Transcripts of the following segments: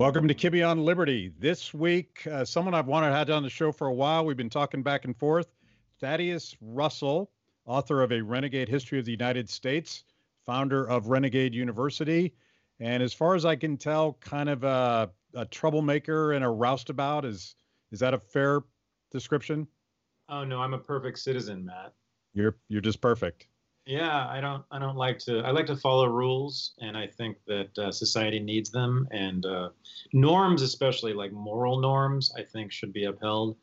Welcome to Kibbe on Liberty. This week, uh, someone I've wanted to have on the show for a while. We've been talking back and forth. Thaddeus Russell, author of A Renegade History of the United States, founder of Renegade University, and as far as I can tell, kind of a, a troublemaker and a roustabout. Is is that a fair description? Oh no, I'm a perfect citizen, Matt. You're you're just perfect. Yeah, I don't I don't like to I like to follow rules, and I think that uh, society needs them, and uh, norms, especially like moral norms, I think should be upheld.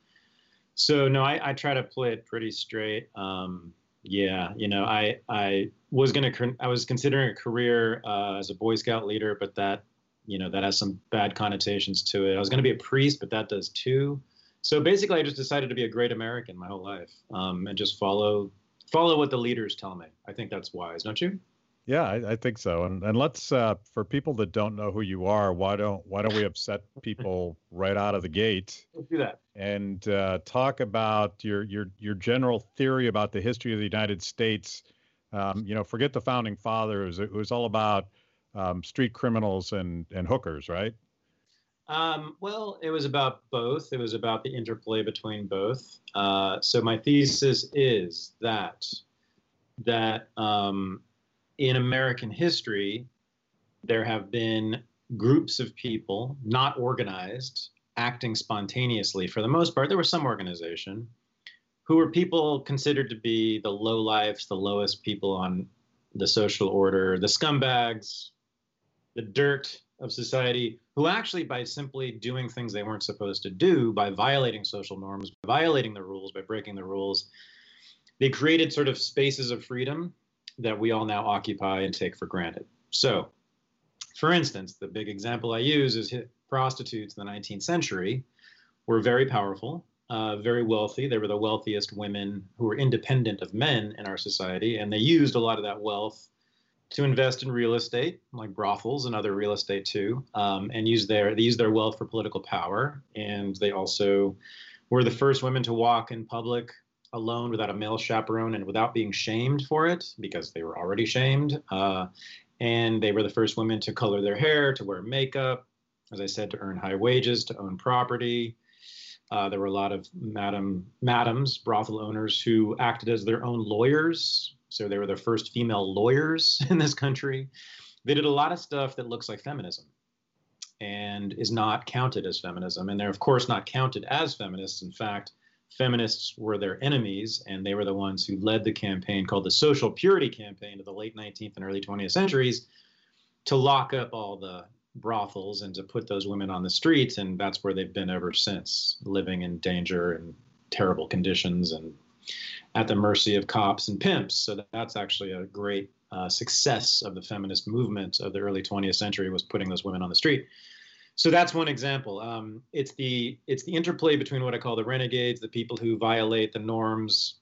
So no, I, I try to play it pretty straight. Um, yeah, you know, I I was gonna I was considering a career uh, as a Boy Scout leader, but that you know that has some bad connotations to it. I was gonna be a priest, but that does too. So basically, I just decided to be a great American my whole life um, and just follow follow what the leaders tell me. I think that's wise, don't you? Yeah, I, I think so. And and let's uh, for people that don't know who you are, why don't why don't we upset people right out of the gate? Let's do that. And uh, talk about your your your general theory about the history of the United States. Um, you know, forget the founding fathers. It was all about um, street criminals and and hookers, right? Um, well, it was about both. It was about the interplay between both. Uh, so my thesis is that that um, in American history, there have been groups of people not organized, acting spontaneously. For the most part, there was some organization who were people considered to be the low lives, the lowest people on the social order, the scumbags, the dirt of society who actually by simply doing things they weren't supposed to do by violating social norms violating the rules by breaking the rules they created sort of spaces of freedom that we all now occupy and take for granted. So for instance the big example i use is prostitutes in the 19th century were very powerful uh, very wealthy. They were the wealthiest women who were independent of men in our society and they used a lot of that wealth to invest in real estate, like brothels and other real estate too, um, and use their they use their wealth for political power. And they also were the first women to walk in public alone without a male chaperone and without being shamed for it because they were already shamed. Uh, and they were the first women to color their hair, to wear makeup, as I said, to earn high wages, to own property. Uh, there were a lot of madam madams, brothel owners, who acted as their own lawyers so they were the first female lawyers in this country. They did a lot of stuff that looks like feminism and is not counted as feminism. And they're, of course, not counted as feminists. In fact, feminists were their enemies, and they were the ones who led the campaign called the Social Purity Campaign of the late 19th and early 20th centuries to lock up all the brothels and to put those women on the streets. And that's where they've been ever since, living in danger and terrible conditions and at the mercy of cops and pimps. So that's actually a great uh, success of the feminist movement of the early 20th century was putting those women on the street. So that's one example. Um, it's the it's the interplay between what I call the renegades, the people who violate the norms,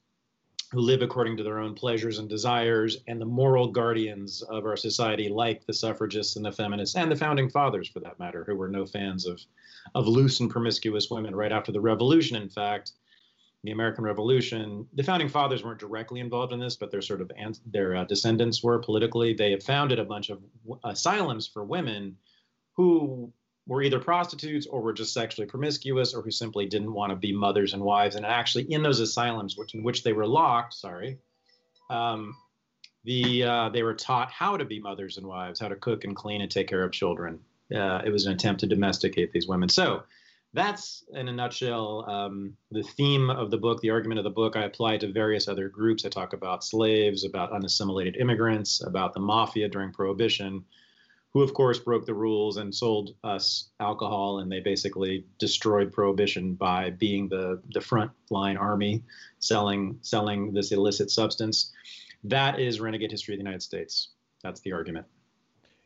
who live according to their own pleasures and desires, and the moral guardians of our society, like the suffragists and the feminists and the founding fathers, for that matter, who were no fans of of loose and promiscuous women. Right after the revolution, in fact, the American Revolution, the founding fathers weren't directly involved in this, but their sort of their uh, descendants were politically. They founded a bunch of asylums for women who were either prostitutes or were just sexually promiscuous or who simply didn't want to be mothers and wives. And actually, in those asylums, which in which they were locked, sorry, um, the uh, they were taught how to be mothers and wives, how to cook and clean and take care of children. Uh, it was an attempt to domesticate these women. So that's in a nutshell um, the theme of the book the argument of the book. I apply to various other groups. I talk about slaves about unassimilated immigrants about the mafia during prohibition who of course broke the rules and sold us alcohol and they basically destroyed prohibition by being the the front line army selling selling this illicit substance. That is renegade history of the united states. That's the argument.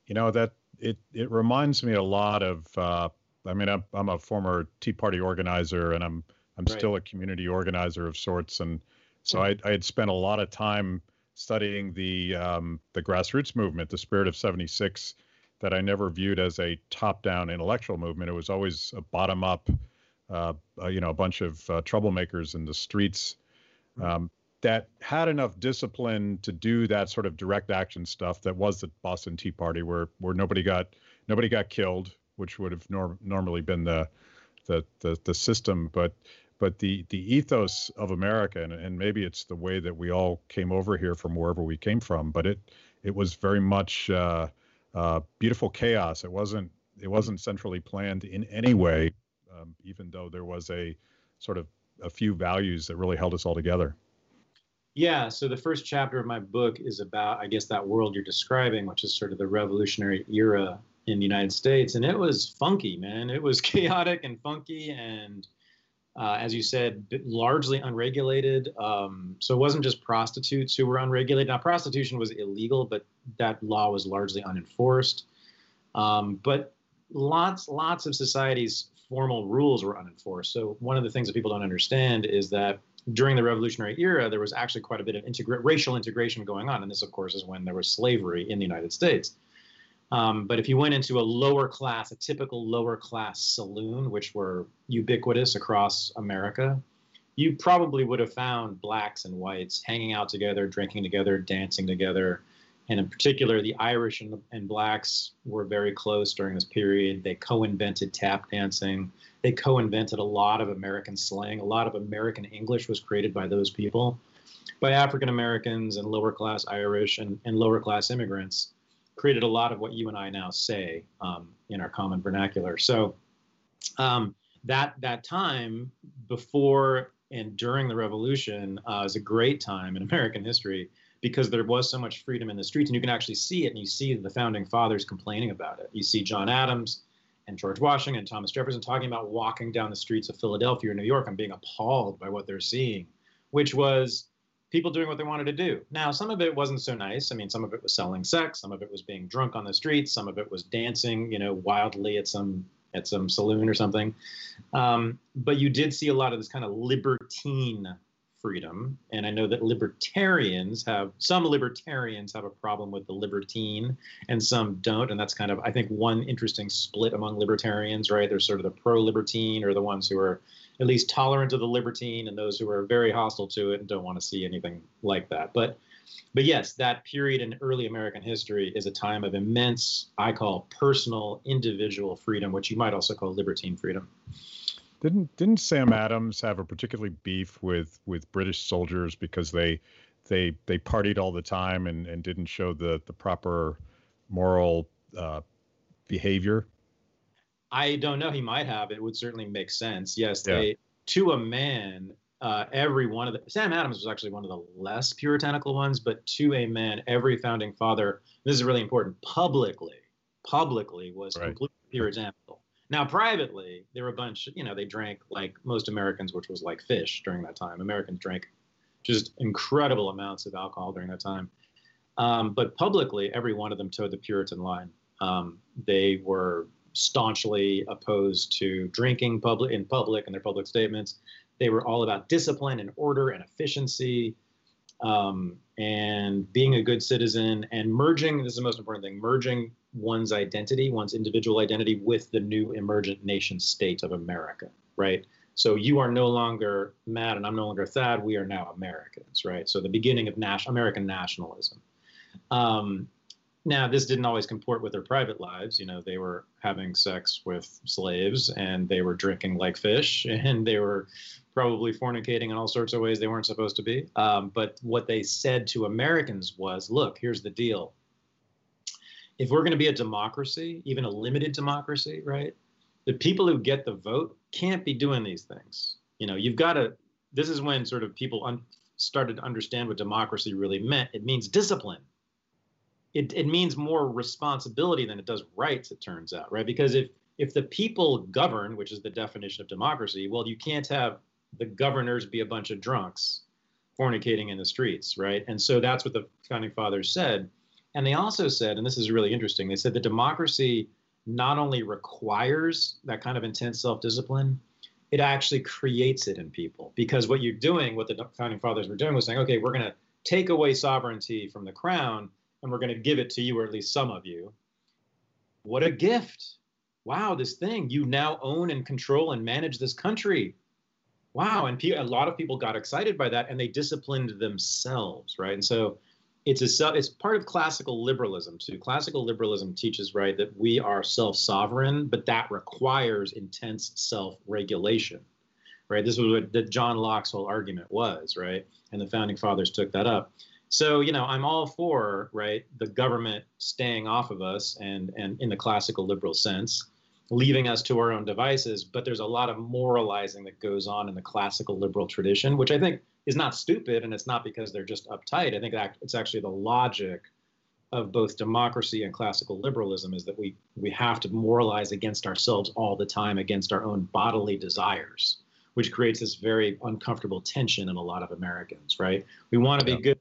You know that it it reminds me a lot of uh, I mean, I'm, I'm a former Tea Party organizer, and I'm I'm right. still a community organizer of sorts, and so I, I had spent a lot of time studying the um, the grassroots movement, the Spirit of '76, that I never viewed as a top-down intellectual movement. It was always a bottom-up, uh, uh, you know, a bunch of uh, troublemakers in the streets um, that had enough discipline to do that sort of direct action stuff. That was the Boston Tea Party, where where nobody got nobody got killed, which would have norm- normally been the, the the the system. But but the the ethos of America, and, and maybe it's the way that we all came over here from wherever we came from, but it it was very much uh, uh, beautiful chaos. It wasn't it wasn't centrally planned in any way, um, even though there was a sort of a few values that really held us all together. Yeah, so the first chapter of my book is about, I guess, that world you're describing, which is sort of the revolutionary era in the United States. And it was funky, man. It was chaotic and funky and uh, as you said, largely unregulated. Um, so it wasn't just prostitutes who were unregulated. Now, prostitution was illegal, but that law was largely unenforced. Um, but lots, lots of societies' formal rules were unenforced. So one of the things that people don't understand is that during the Revolutionary era, there was actually quite a bit of integra- racial integration going on, and this, of course, is when there was slavery in the United States. Um, but if you went into a lower class, a typical lower class saloon, which were ubiquitous across America, you probably would have found blacks and whites hanging out together, drinking together, dancing together. And in particular, the Irish and, and blacks were very close during this period. They co invented tap dancing, they co invented a lot of American slang. A lot of American English was created by those people, by African Americans and lower class Irish and, and lower class immigrants created a lot of what you and I now say um, in our common vernacular. So um, that that time before and during the revolution uh, is a great time in American history because there was so much freedom in the streets, and you can actually see it, and you see the founding fathers complaining about it. You see John Adams and George Washington and Thomas Jefferson talking about walking down the streets of Philadelphia or New York and being appalled by what they're seeing, which was people doing what they wanted to do. Now, some of it wasn't so nice. I mean, some of it was selling sex, some of it was being drunk on the streets, some of it was dancing, you know, wildly at some at some saloon or something. Um, but you did see a lot of this kind of libertine freedom, and I know that libertarians have some libertarians have a problem with the libertine, and some don't, and that's kind of I think one interesting split among libertarians. Right, there's sort of the pro-libertine or the ones who are at least tolerant of the libertine and those who are very hostile to it and don't want to see anything like that. But but yes, that period in early American history is a time of immense, I call personal, individual freedom, which you might also call libertine freedom. Didn't didn't Sam Adams have a particularly beef with with British soldiers because they they they partied all the time and, and didn't show the the proper moral uh, behavior? I don't know. He might have. It would certainly make sense. Yes, yeah. they to a man. Uh, every one of the Sam Adams was actually one of the less puritanical ones, but to a man, every founding father. This is really important. Publicly, publicly was right. completely puritanical. Now, privately, there were a bunch. You know, they drank like most Americans, which was like fish during that time. Americans drank just incredible amounts of alcohol during that time. Um, but publicly, every one of them toed the Puritan line. Um, they were staunchly opposed to drinking public in public and their public statements. They were all about discipline and order and efficiency um, and being a good citizen and merging. This is the most important thing: merging one's identity, one's individual identity, with the new emergent nation state of America. Right. So you are no longer Matt and I'm no longer Thad. We are now Americans, right? So the beginning of national American nationalism. Um, now, this didn't always comport with their private lives. You know, they were having sex with slaves and they were drinking like fish and they were probably fornicating in all sorts of ways they weren't supposed to be. Um, but what they said to Americans was look, here's the deal. If we're going to be a democracy, even a limited democracy, right? The people who get the vote can't be doing these things. You know, you've got to, this is when sort of people un- started to understand what democracy really meant. It means discipline it, it means more responsibility than it does rights, it turns out, right? Because if if the people govern, which is the definition of democracy, well, you can't have the governors be a bunch of drunks fornicating in the streets, right? And so that's what the founding fathers said. And they also said, and this is really interesting, they said that democracy not only requires that kind of intense self discipline, it actually creates it in people. Because what you're doing, what the founding fathers were doing was saying, okay, we're going to take away sovereignty from the crown and we're going to give it to you, or at least some of you. What a gift! Wow, this thing you now own and control and manage this country. Wow, and a lot of people got excited by that, and they disciplined themselves, right? And so, it's a it's part of classical liberalism too. Classical liberalism teaches right that we are self-sovereign, but that requires intense self-regulation. Right. This was what the John Locke's whole argument was, right? And the founding fathers took that up. So, you know, I'm all for, right, the government staying off of us and and in the classical liberal sense, leaving us to our own devices, but there's a lot of moralizing that goes on in the classical liberal tradition, which I think is not stupid and it's not because they're just uptight. I think that it's actually the logic of both democracy and classical liberalism is that we we have to moralize against ourselves all the time against our own bodily desires which creates this very uncomfortable tension in a lot of Americans, right? We want to be good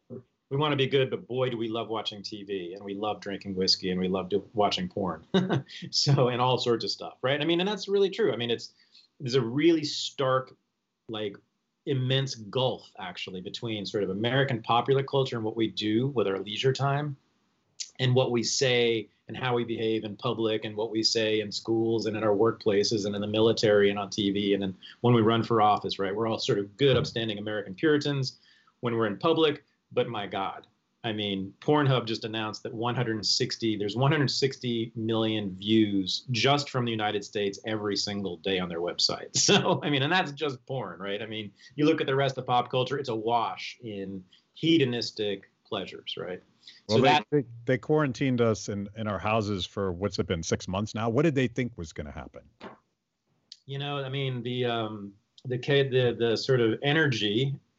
we want to be good, but boy, do we love watching TV and we love drinking whiskey and we love do, watching porn. so, and all sorts of stuff, right? I mean, and that's really true. I mean, it's, there's a really stark, like, immense gulf actually between sort of American popular culture and what we do with our leisure time and what we say and how we behave in public and what we say in schools and in our workplaces and in the military and on TV and then when we run for office, right? We're all sort of good, upstanding American Puritans when we're in public but my God, I mean, Pornhub just announced that 160, there's 160 million views just from the United States every single day on their website. So, I mean, and that's just porn, right? I mean, you look at the rest of pop culture, it's a wash in hedonistic pleasures, right? Well, so they, that, they, they quarantined us in, in our houses for what's it been, six months now? What did they think was going to happen? You know, I mean, the, um, the, the, the sort of energy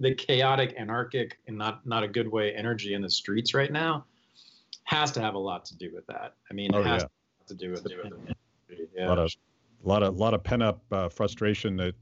the chaotic, anarchic, and not not a good way energy in the streets right now has to have a lot to do with that. I mean, oh, it has yeah. to do with, it. Yeah. A lot of, a lot of, lot of pent up uh, frustration that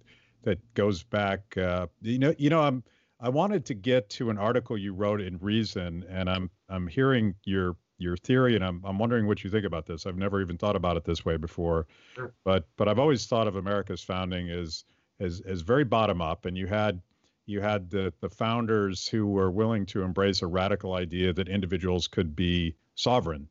that goes back. Uh, you know, you know, I'm I wanted to get to an article you wrote in Reason, and I'm I'm hearing your your theory, and I'm I'm wondering what you think about this. I've never even thought about it this way before, sure. but but I've always thought of America's founding as as as very bottom up, and you had you had the, the founders who were willing to embrace a radical idea that individuals could be sovereign.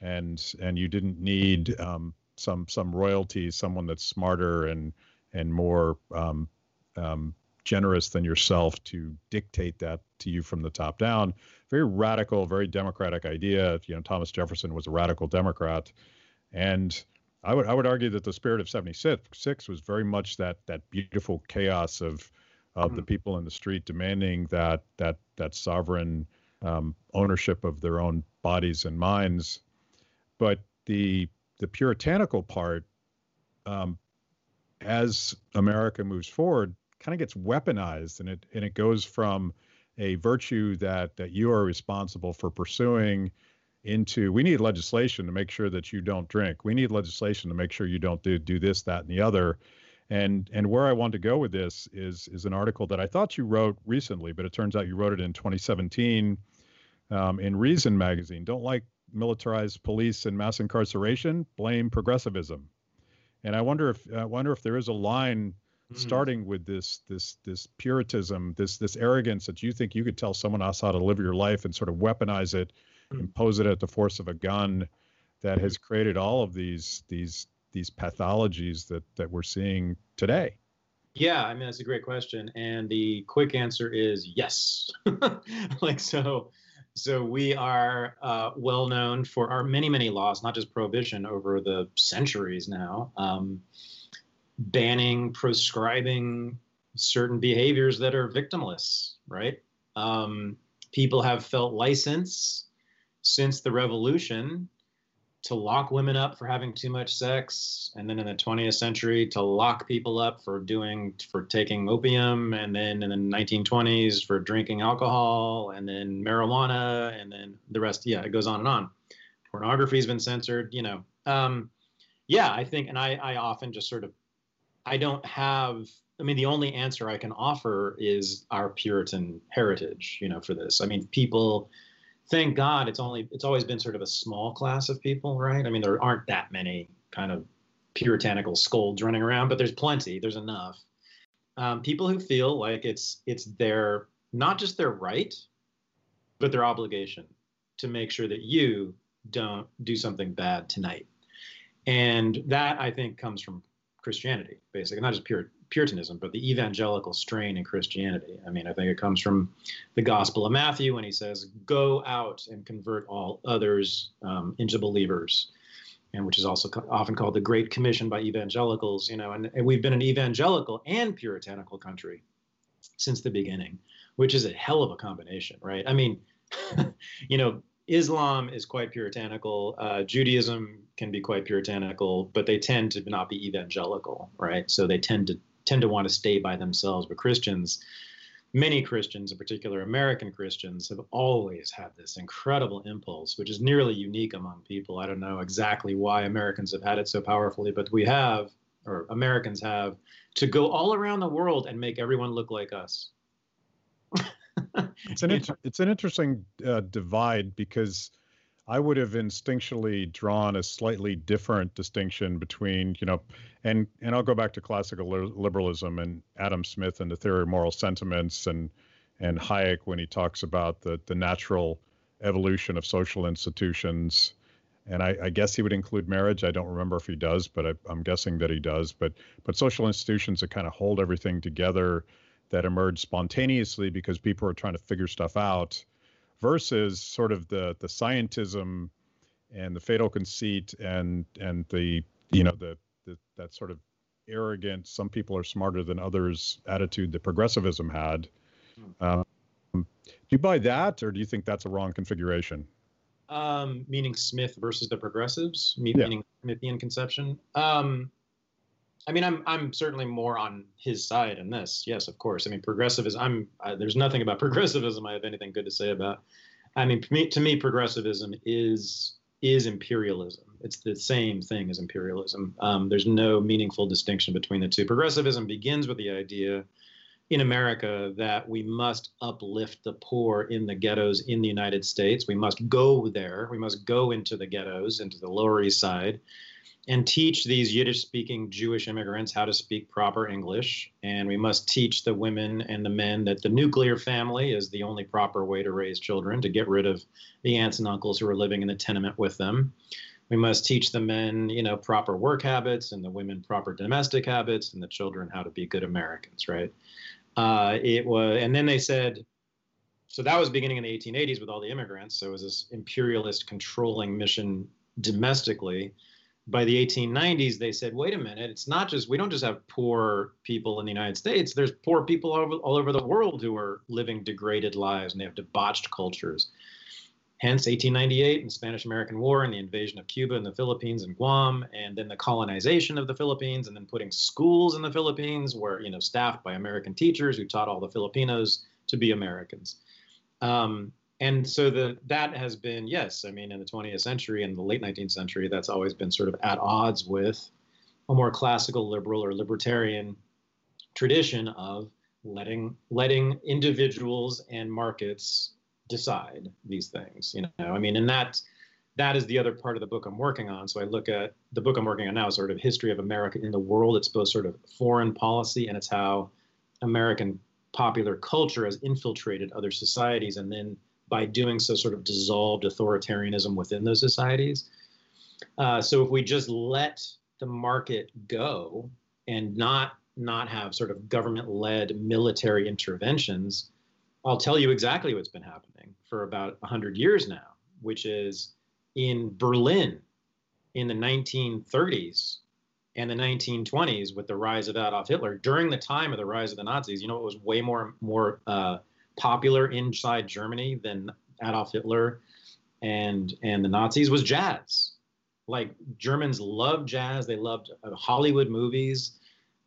And and you didn't need um, some some royalty someone that's smarter and and more um, um, generous than yourself to dictate that to you from the top down. Very radical very democratic idea. You know thomas jefferson was a radical democrat. And I would I would argue that the spirit of 76 was very much that that beautiful chaos of of mm-hmm. the people in the street demanding that that that sovereign um, ownership of their own bodies and minds. But the the puritanical part, um, as America moves forward, kind of gets weaponized, and it and it goes from a virtue that that you are responsible for pursuing into we need legislation to make sure that you don't drink. We need legislation to make sure you don't do do this, that, and the other. And and where I want to go with this is is an article that I thought you wrote recently, but it turns out you wrote it in 2017 um, in Reason magazine. Don't like militarized police and mass incarceration? Blame progressivism. And I wonder if I wonder if there is a line mm. starting with this this this puritanism, this this arrogance that you think you could tell someone else how to live your life and sort of weaponize it, mm. impose it at the force of a gun, that has created all of these these these pathologies that that we're seeing today? Yeah, I mean that's a great question, and the quick answer is yes. like so, so we are uh, well known for our many many laws, not just prohibition over the centuries now, um, banning, proscribing certain behaviors that are victimless. Right? Um, people have felt license since the revolution to lock women up for having too much sex and then in the 20th century to lock people up for doing for taking opium and then in the 1920s for drinking alcohol and then marijuana and then the rest yeah it goes on and on. Pornography's been censored you know. Um, yeah i think and I, I often just sort of i don't have i mean the only answer i can offer is our puritan heritage you know for this. I mean people thank God it's only it's always been sort of a small class of people, right? I mean, there aren't that many kind of puritanical scolds running around, but there's plenty. There's enough um, people who feel like it's it's their not just their right, but their obligation to make sure that you don't do something bad tonight. And that I think comes from Christianity, basically, not just Puritanism, but the evangelical strain in Christianity. I mean, I think it comes from the Gospel of Matthew when he says, "Go out and convert all others um, into believers." and which is also often called the Great Commission by evangelicals, you know, and, and, we've been an evangelical and puritanical country since the beginning, which is a hell of a combination, right? I mean, you know, Islam is quite puritanical. Uh, Judaism can be quite puritanical, but they tend to not be evangelical, right? So they tend to tend to want to stay by themselves. But Christians, many Christians, in particular American Christians, have always had this incredible impulse, which is nearly unique among people. I don't know exactly why Americans have had it so powerfully, but we have, or Americans have, to go all around the world and make everyone look like us. it's an inter- it's an interesting uh, divide because I would have instinctually drawn a slightly different distinction between you know, and and I'll go back to classical liberalism and Adam Smith and the theory of moral sentiments and and Hayek when he talks about the the natural evolution of social institutions. And I, I guess he would include marriage. I don't remember if he does, but I, I'm guessing that he does. But but social institutions that kind of hold everything together that emerged spontaneously because people are trying to figure stuff out versus sort of the the scientism and the fatal conceit and and the you know the, the that sort of arrogant some people are smarter than others attitude that progressivism had. Um, do you buy that or do you think that's a wrong configuration? Um, meaning smith versus the progressives? Meaning yeah. smithian conception? Um, I mean, I'm I'm certainly more on his side in this. Yes, of course. I mean, progressivism. I'm there's nothing about progressivism I have anything good to say about. I mean, me, to me, progressivism is is imperialism. It's the same thing as imperialism. Um, there's no meaningful distinction between the two. Progressivism begins with the idea in America that we must uplift the poor in the ghettos in the United States. We must go there. We must go into the ghettos, into the Lower East Side and teach these Yiddish speaking Jewish immigrants how to speak proper English. And we must teach the women and the men that the nuclear family is the only proper way to raise children, to get rid of the aunts and uncles who are living in the tenement with them. We must teach the men, you know, proper work habits and the women proper domestic habits and the children how to be good Americans, right? Uh, it was, and then they said, so that was beginning in the 1880s with all the immigrants. So it was this imperialist controlling mission domestically by the 1890s, they said, wait a minute, it's not just, we don't just have poor people in the United States, there's poor people all over, all over the world who are living degraded lives and they have debauched cultures. Hence 1898 and Spanish American War and the invasion of Cuba and the Philippines and Guam, and then the colonization of the Philippines, and then putting schools in the Philippines where, you know, staffed by American teachers who taught all the Filipinos to be Americans. Um, and so the that has been yes i mean in the 20th century and the late 19th century that's always been sort of at odds with a more classical liberal or libertarian tradition of letting letting individuals and markets decide these things you know? I mean and that that is the other part of the book i'm working on. So i look at the book i'm working on now is sort of history of america in the world. It's both sort of foreign policy and it's how american popular culture has infiltrated other societies and then by doing so sort of dissolved authoritarianism within those societies. Uh, so if we just let the market go and not not have sort of government-led military interventions, I'll tell you exactly what's been happening for about 100 years now, which is in Berlin in the 1930s and the 1920s with the rise of Adolf Hitler. During the time of the rise of the Nazis, you know, it was way more more uh, popular inside Germany than Adolf Hitler and and the Nazis was jazz. Like Germans loved jazz. They loved uh, Hollywood movies.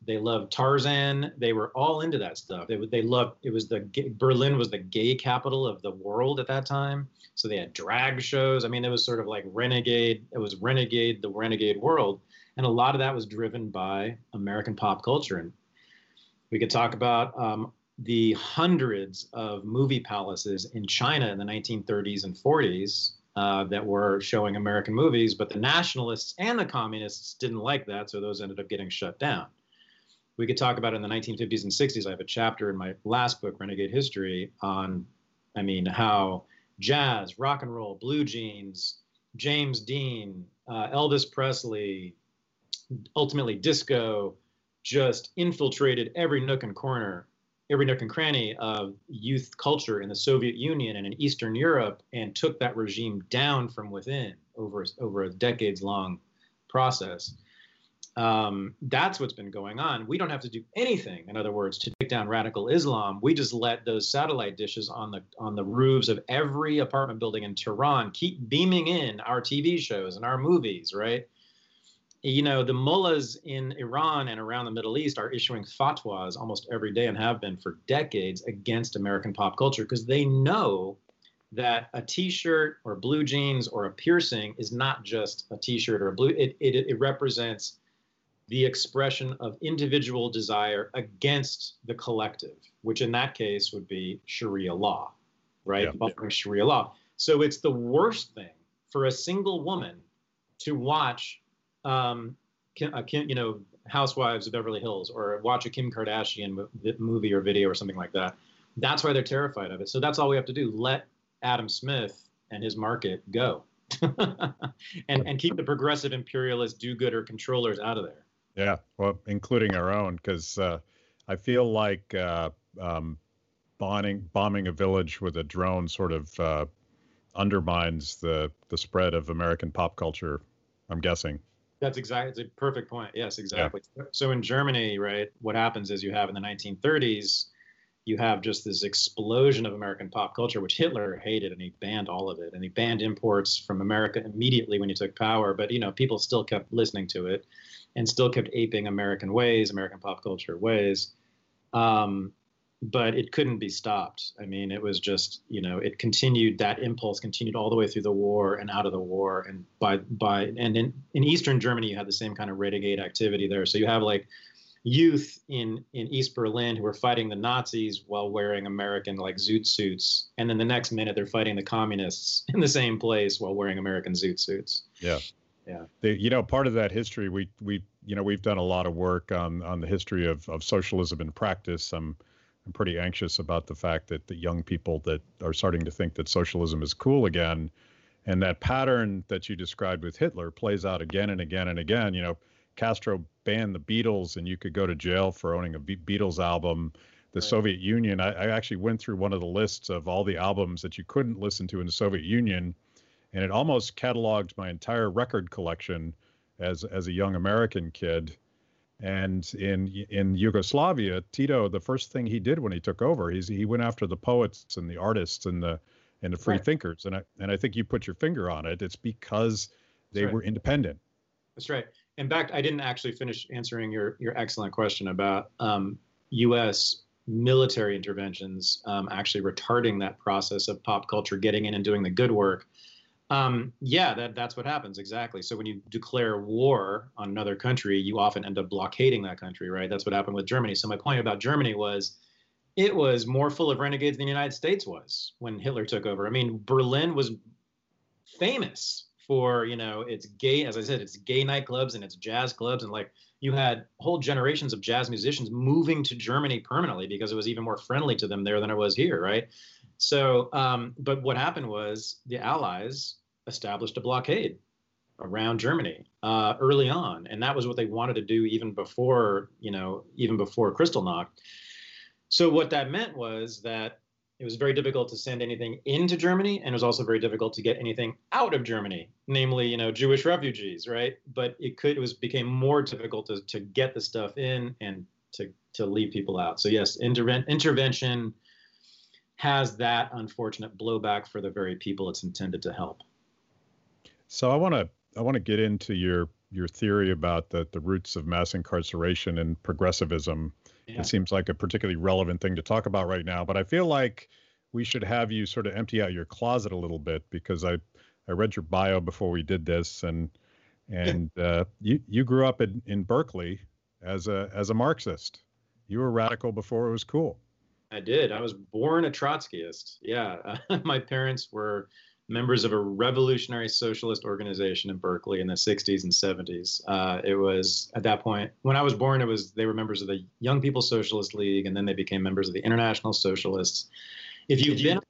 They loved Tarzan. They were all into that stuff. They they loved. It was the Berlin was the gay capital of the world at that time. So they had drag shows. I mean, it was sort of like renegade. It was renegade the renegade world, and a lot of that was driven by American pop culture. And we could talk about um, the hundreds of movie palaces in China in the 1930s and 40s uh, that were showing American movies, but the nationalists and the communists didn't like that, so those ended up getting shut down. We could talk about in the 1950s and 60s. I have a chapter in my last book, Renegade History, on, I mean, how jazz, rock and roll, blue jeans, James Dean, uh, Elvis Presley, ultimately disco, just infiltrated every nook and corner, every nook and cranny of youth culture in the Soviet Union and in Eastern Europe, and took that regime down from within over over a decades long process. Um, that's what's been going on. We don't have to do anything, in other words, to take down radical Islam. We just let those satellite dishes on the on the roofs of every apartment building in Tehran keep beaming in our TV shows and our movies, right? You know, the mullahs in Iran and around the Middle East are issuing fatwas almost every day and have been for decades against American pop culture because they know that a t-shirt or blue jeans or a piercing is not just a t-shirt or a blue it, it, it represents the expression of individual desire against the collective, which in that case would be Sharia law, right? Yeah. Sharia law. So it's the worst thing for a single woman to watch, um, a, you know, Housewives of Beverly Hills or watch a Kim Kardashian movie or video or something like that. That's why they're terrified of it. So that's all we have to do. Let Adam Smith and his market go. and, and keep the progressive imperialist do-gooder controllers out of there. Yeah, well, including our own, because uh, I feel like uh, um, bombing bombing a village with a drone sort of uh, undermines the the spread of American pop culture. I'm guessing. That's exactly. It's a perfect point. Yes, exactly. Yeah. So in Germany, right, what happens is you have in the 1930s, you have just this explosion of American pop culture, which Hitler hated, and he banned all of it, and he banned imports from America immediately when he took power. But you know, people still kept listening to it and still kept aping American ways, American pop culture ways. Um, but it couldn't be stopped. I mean, it was just, you know, it continued, that impulse continued all the way through the war and out of the war. And by, by, and in, in Eastern Germany, you had the same kind of renegade activity there. So you have like youth in, in East Berlin who are fighting the Nazis while wearing American like zoot suits. And then the next minute they're fighting the communists in the same place while wearing American zoot suits. Yeah yeah the, you know part of that history we we you know we've done a lot of work on on the history of of socialism in practice i'm i'm pretty anxious about the fact that the young people that are starting to think that socialism is cool again and that pattern that you described with hitler plays out again and again and again you know castro banned the beatles and you could go to jail for owning a beatles album the right. soviet union I, I actually went through one of the lists of all the albums that you couldn't listen to in the soviet union and it almost cataloged my entire record collection as as a young American kid. And in in Yugoslavia, Tito, the first thing he did when he took over, he's he went after the poets and the artists and the and the free right. thinkers. And I and I think you put your finger on it. It's because they right. were independent. That's right. In fact, I didn't actually finish answering your your excellent question about um, U.S. military interventions um, actually retarding that process of pop culture getting in and doing the good work um, yeah, that, that's what happens exactly. So when you declare war on another country, you often end up blockading that country, right? That's what happened with Germany. So my point about Germany was it was more full of renegades than the United States was when Hitler took over. I mean, Berlin was famous for you know its gay, as I said, it's gay nightclubs and its jazz clubs, and like you had whole generations of jazz musicians moving to Germany permanently because it was even more friendly to them there than it was here, right? So, um, but what happened was the Allies established a blockade around Germany uh, early on, and that was what they wanted to do even before, you know, even before Kristallnacht. So what that meant was that it was very difficult to send anything into Germany, and it was also very difficult to get anything out of Germany, namely, you know, Jewish refugees, right? But it could, it was became more difficult to to get the stuff in and to to leave people out. So yes, interven- intervention has that unfortunate blowback for the very people it's intended to help. So I want to I want to get into your your theory about the the roots of mass incarceration and progressivism. Yeah. It seems like a particularly relevant thing to talk about right now, but I feel like we should have you sort of empty out your closet a little bit because I I read your bio before we did this and and uh, you you grew up in, in Berkeley as a as a Marxist. You were radical before it was cool. I did. I was born a Trotskyist. Yeah, uh, my parents were members of a revolutionary socialist organization in Berkeley in the 60s and 70s. Uh, it was at that point when I was born. It was they were members of the Young People Socialist League, and then they became members of the International Socialists. If you've been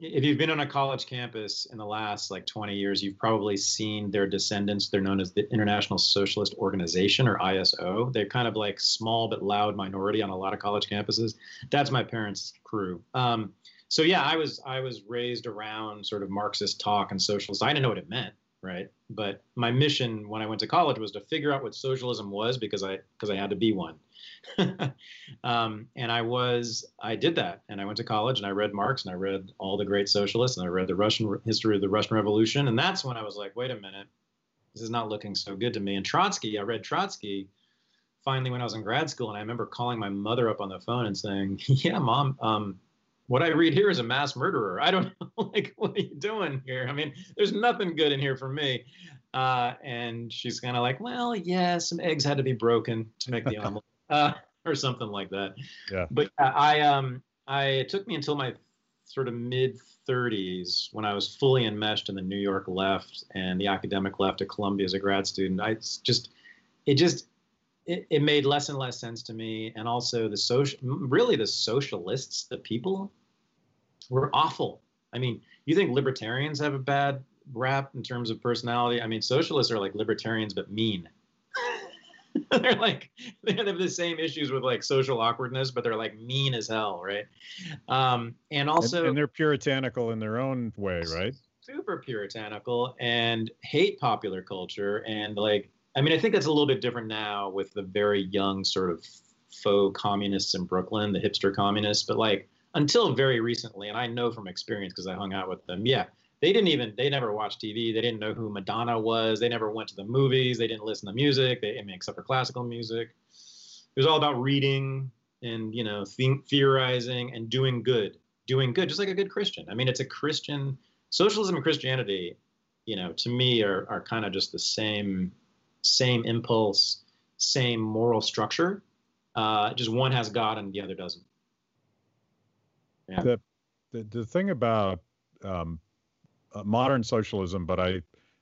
if you've been on a college campus in the last like 20 years, you've probably seen their descendants. They're known as the International Socialist Organization or ISO. They're kind of like small but loud minority on a lot of college campuses. That's my parents' crew. Um, so yeah, I was I was raised around sort of Marxist talk and socialist. I didn't know what it meant, right? But my mission when I went to college was to figure out what socialism was because I because I had to be one. um, and I was, I did that, and I went to college and I read Marx and I read all the great socialists and I read the Russian history of the Russian Revolution, and that's when I was like, wait a minute, this is not looking so good to me. And Trotsky, I read Trotsky finally when I was in grad school, and I remember calling my mother up on the phone and saying, yeah, mom, um, what I read here is a mass murderer. I don't know, like, what are you doing here? I mean, there's nothing good in here for me. Uh, and she's kind of like, well, yeah, some eggs had to be broken to make the omelet uh, or something like that. Yeah. But I um I it took me until my sort of mid 30s when I was fully enmeshed in the New York left and the academic left at Columbia as a grad student. I just it just it, it made less and less sense to me and also the social really the socialists the people were awful i mean you think libertarians have a bad rap in terms of personality i mean socialists are like libertarians but mean they're like they have the same issues with like social awkwardness, but they're like mean as hell, right? Um, and also, and, and they're puritanical in their own way, right? Super puritanical and hate popular culture, and like, I mean, I think that's a little bit different now with the very young sort of faux communists in Brooklyn, the hipster communists, but like until very recently, and I know from experience because I hung out with them, yeah, they didn't even they never watched TV. They didn't know who Madonna was. They never went to the movies. They didn't listen to music. They I mean, except for classical music. It was all about reading and you know theorizing and doing good, doing good, just like a good Christian. I mean, it's a Christian socialism and Christianity. You know, to me, are are kind of just the same same impulse, same moral structure. Uh, just one has God and the other doesn't. Yeah. The the, the thing about um, uh, modern socialism, but I,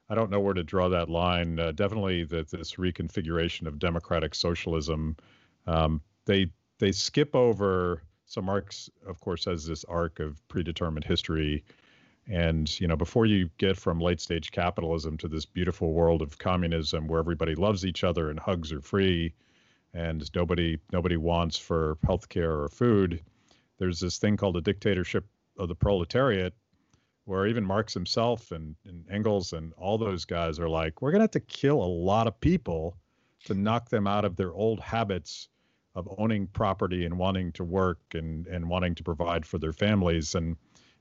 I don't know where to draw that line. Uh, definitely that this reconfiguration of democratic socialism, um, they they skip over. So Marx, of course, has this arc of predetermined history, and you know before you get from late stage capitalism to this beautiful world of communism where everybody loves each other and hugs are free, and nobody nobody wants for healthcare or food. There's this thing called a dictatorship of the proletariat where even Marx himself and, and Engels and all those guys are like, we're going to have to kill a lot of people to knock them out of their old habits of owning property and wanting to work and, and wanting to provide for their families. And,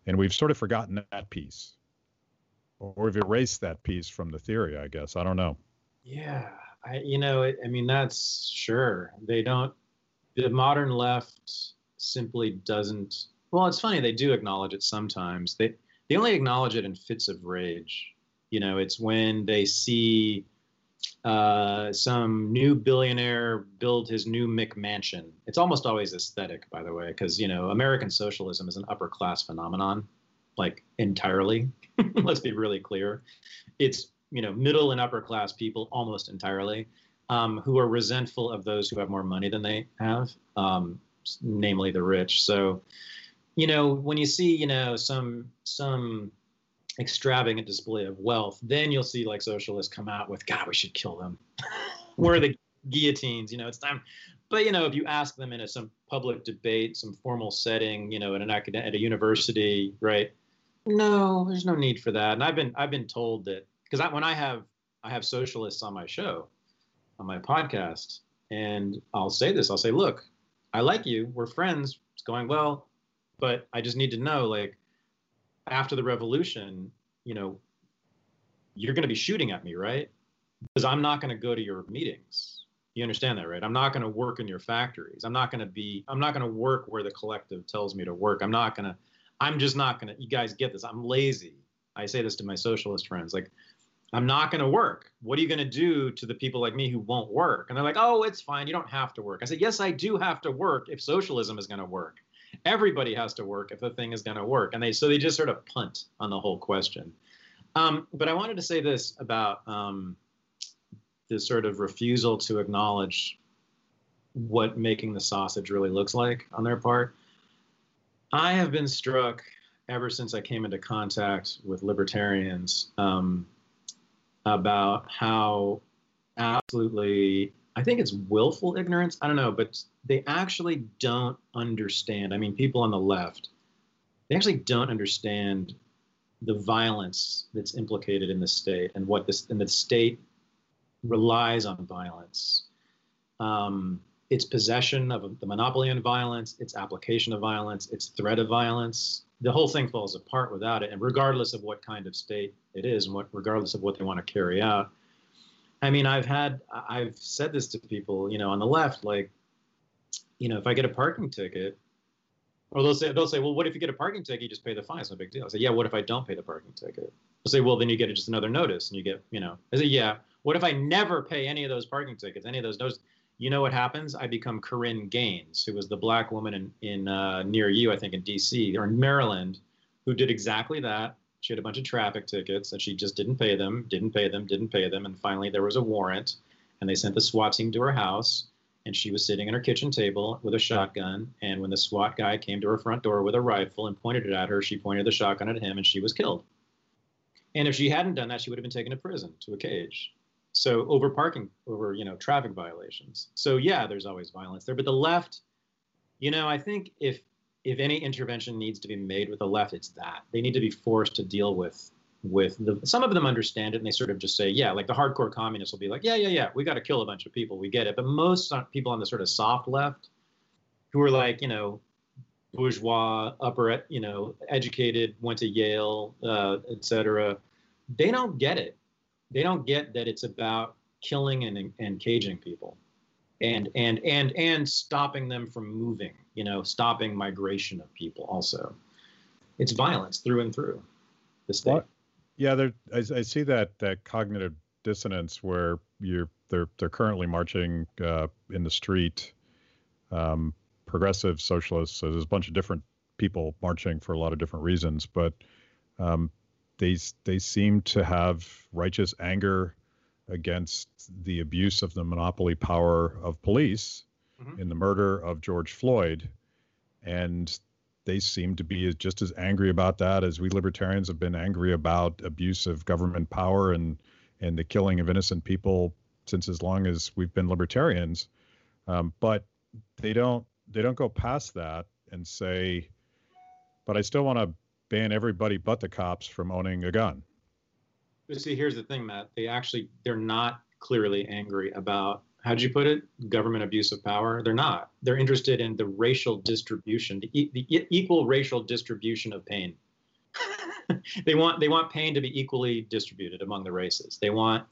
and we've sort of forgotten that piece or we've erased that piece from the theory, I guess. I don't know. Yeah. I, you know, I mean, that's sure. They don't, the modern left simply doesn't, well, it's funny. They do acknowledge it sometimes. They, they only acknowledge it in fits of rage. You know, it's when they see uh, some new billionaire build his new McMansion. It's almost always aesthetic, by the way, because you know American socialism is an upper class phenomenon, like entirely. Let's be really clear. It's you know middle and upper class people almost entirely um, who are resentful of those who have more money than they have, um, namely the rich. So you know, when you see, you know, some some extravagant display of wealth, then you'll see like socialists come out with, God, we should kill them. Where are the guillotines? You know, it's time. But you know, if you ask them in a, some public debate, some formal setting, you know, at an academic at a university, right? No, there's no need for that. And I've been I've been told that because when I have I have socialists on my show, on my podcast, and I'll say this. I'll say, look, I like you. We're friends. It's going well but I just need to know, like, after the revolution, you know, you're going to be shooting at me, right? Because I'm not going to go to your meetings. You understand that, right? I'm not going to work in your factories. I'm not going to be, I'm not going to work where the collective tells me to work. I'm not going to, I'm just not going to, you guys get this. I'm lazy. I say this to my socialist friends. Like, I'm not going to work. What are you going to do to the people like me who won't work? And they're like, oh, it's fine. You don't have to work. I said, yes, I do have to work if socialism is going to work everybody has to work if the thing is going to work. And they so they just sort of punt on the whole question. Um, but i wanted to say this about um, this sort of refusal to acknowledge what making the sausage really looks like on their part. I have been struck ever since I came into contact with libertarians um, about how absolutely, I think it's willful ignorance. I don't know, but they actually don't understand. I mean, people on the left, they actually don't understand the violence that's implicated in the state and what this and the state relies on violence. Um, its possession of the monopoly on violence, its application of violence, its threat of violence, the whole thing falls apart without it. And regardless of what kind of state it is, and what regardless of what they want to carry out. I mean, I've had I've said this to people, you know, on the left, like, you know, if I get a parking ticket, or they'll say they'll say, well, what if you get a parking ticket? You just pay the fine. It's no big deal. I say, yeah. What if I don't pay the parking ticket? They'll say, well, then you get just another notice, and you get, you know. I say, yeah. What if I never pay any of those parking tickets, any of those notices? you know what happens? I become Korryn Gaines, who was the black woman in, in uh, near you, I think in D.C. or in Maryland, who did exactly that. She had a bunch of traffic tickets and she just didn't pay them, didn't pay them, didn't pay them, and finally there was a warrant, and they sent the SWAT team to her house, and she was sitting at her kitchen table with a shotgun, and when the SWAT guy came to her front door with a rifle and pointed it at her, she pointed the shotgun at him, and she was killed. And if she hadn't done that, she would have been taken to prison, to a cage. So over parking, over you know traffic violations. So yeah, there's always violence there. But the left, you know, I think if if any intervention needs to be made with the left, it's that they need to be forced to deal with with the. Some of them understand it and they sort of just say, yeah, like the hardcore communists will be like, yeah, yeah, yeah, we got to kill a bunch of people, we get it. But most people on the sort of soft left, who are like, you know, bourgeois, upper, you know, educated, went to Yale, uh, et cetera, they don't get it they don't get that it's about killing and, and caging people and and and and stopping them from moving you know stopping migration of people also. It's violence through and through the state. Well, yeah there I, I, see that that cognitive dissonance where you're they're they're currently marching uh, in the street um, progressive socialists so there's a bunch of different people marching for a lot of different reasons but um, they they seem to have righteous anger against the abuse of the monopoly power of police mm-hmm. in the murder of George Floyd, and they seem to be just as angry about that as we libertarians have been angry about abuse of government power and and the killing of innocent people since as long as we've been libertarians. Um, but they don't they don't go past that and say, but I still want to ban everybody but the cops from owning a gun. But see, here's the thing, Matt. They actually they're not clearly angry about how'd you put it? Government abuse of power. They're not. They're interested in the racial distribution, the, e- the equal racial distribution of pain. they want they want pain to be equally distributed among the races. They want.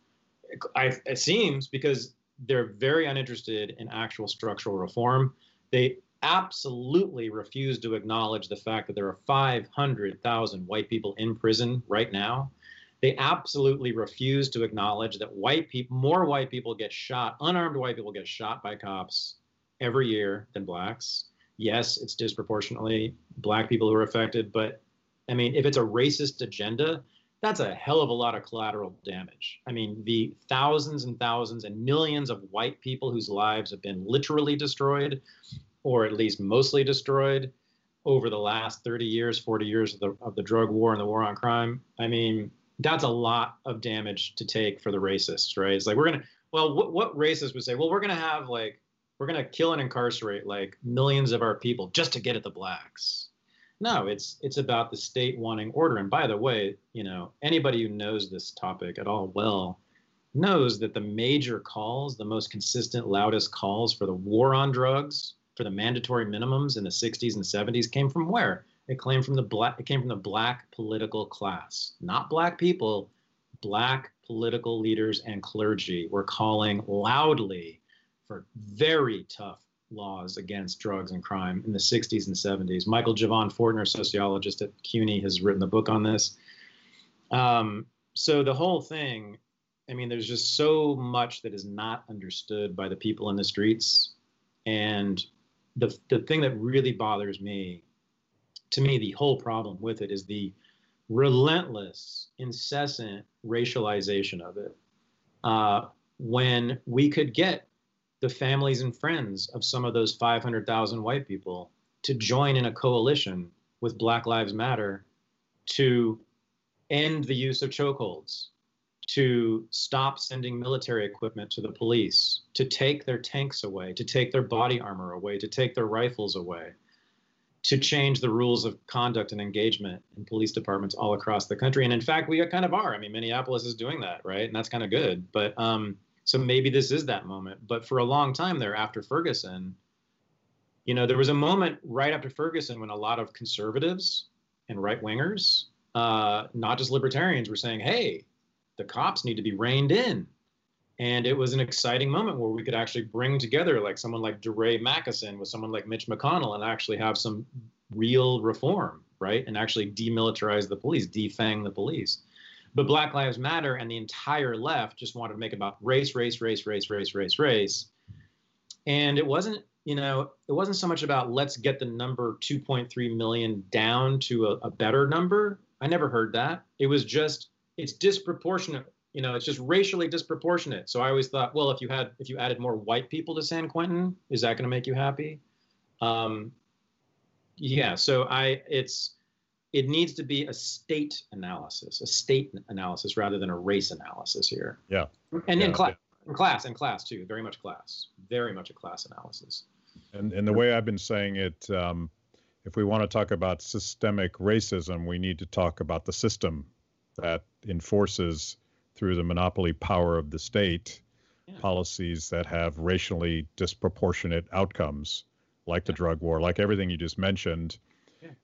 I, it seems because they're very uninterested in actual structural reform. They absolutely refuse to acknowledge the fact that there are 500,000 white people in prison right now. They absolutely refuse to acknowledge that white people, more white people get shot, unarmed white people get shot by cops every year than blacks. Yes, it's disproportionately black people who are affected, but I mean, if it's a racist agenda, that's a hell of a lot of collateral damage. I mean, the thousands and thousands and millions of white people whose lives have been literally destroyed or at least mostly destroyed over the last 30 years, 40 years of the, of the drug war and the war on crime. I mean, that's a lot of damage to take for the racists, right? It's like we're gonna, well, what, what racists would say? Well, we're gonna have like, we're gonna kill and incarcerate like millions of our people just to get at the blacks. No, it's it's about the state wanting order. And by the way, you know, anybody who knows this topic at all well knows that the major calls, the most consistent, loudest calls for the war on drugs for the mandatory minimums in the 60s and 70s came from where? It came from the black it came from the black political class, not black people, black political leaders and clergy were calling loudly for very tough laws against drugs and crime in the 60s and 70s. Michael Javen Fortner, sociologist at CUNY, has written a book on this. Um, so the whole thing, I mean, there's just so much that is not understood by the people in the streets. And the, the thing that really bothers me, to me, the whole problem with it is the relentless, incessant racialization of it. Uh, when we could get the families and friends of some of those 500,000 white people to join in a coalition with Black Lives Matter to end the use of chokeholds, to stop sending military equipment to the police, to take their tanks away, to take their body armor away, to take their rifles away, to change the rules of conduct and engagement in police departments all across the country. And in fact, we kind of are. I mean, Minneapolis is doing that, right? And that's kind of good. But um, so maybe this is that moment. But for a long time there after Ferguson, you know, there was a moment right after Ferguson when a lot of conservatives and right wingers, uh, not just libertarians, were saying, hey, the cops need to be reined in. And it was an exciting moment where we could actually bring together like someone like DeRay Mckesson with someone like Mitch McConnell and actually have some real reform, right? And actually demilitarize the police, defang the police. But Black Lives Matter and the entire left just wanted to make about race, race, race, race, race, race, race. And it wasn't, you know, it wasn't so much about let's get the number 2.3 million down to a, a better number. I never heard that. It was just it's disproportionate. You know, it's just racially disproportionate. So I always thought, well, if you had if you added more white people to San Quentin, is that going to make you happy? Um, yeah. So I it's it needs to be a state analysis, a state analysis rather than a race analysis here. Yeah. And yeah, in class, yeah. in class, in class too, very much class, very much a class analysis. And and the way I've been saying it, um, if we want to talk about systemic racism, we need to talk about the system that enforces through the monopoly power of the state yeah. policies that have racially disproportionate outcomes, like the drug war, like everything you just mentioned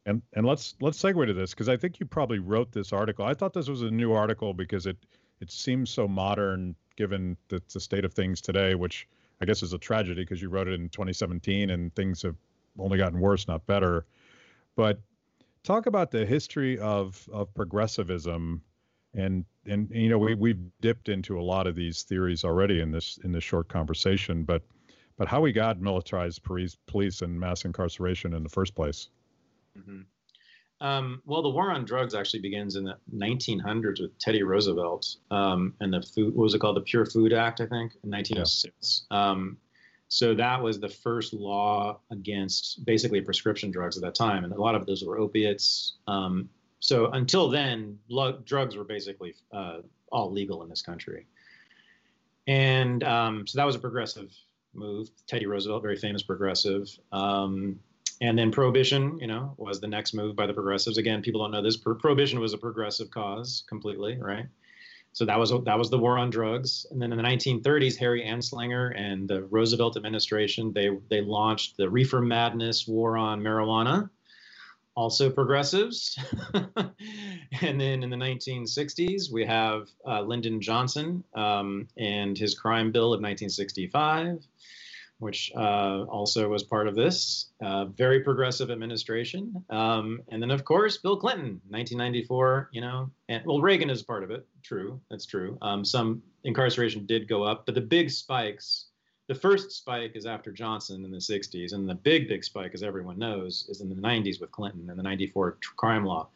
and and let's let's segue to this because I think you probably wrote this article. I thought this was a new article because it it seems so modern given the, the state of things today, which I guess is a tragedy because you wrote it in 2017 and things have only gotten worse, not better. But talk about the history of of progressivism and and, you know we we've dipped into a lot of these theories already in this in this short conversation, but but how we got militarized police police and mass incarceration in the first place. Mm-hmm. Um, well, the war on drugs actually begins in the 1900s with Teddy Roosevelt um, and the food. What was it called? The Pure Food Act, I think, in 1906. Yeah. Um, so that was the first law against basically prescription drugs at that time, and a lot of those were opiates. Um, so until then, drugs were basically uh, all legal in this country, and um, so that was a progressive move. Teddy Roosevelt, very famous progressive. Um, and then prohibition, you know, was the next move by the progressives. Again, people don't know this. prohibition was a progressive cause completely, right? So that was that was the war on drugs. And then in the 1930s, Harry Anslinger and the Roosevelt administration they they launched the reefer madness war on marijuana, also progressives. and then in the 1960s, we have uh, Lyndon Johnson um, and his crime bill of 1965 which uh, also was part of this. Uh, very progressive administration. Um, and then, of course, Bill Clinton, 1994, you know, and well, Reagan is part of it. True, that's true. Um, some incarceration did go up, but the big spikes, the first spike is after Johnson in the 60s, and the big, big spike, as everyone knows, is in the 90s with Clinton and the 94 crime law.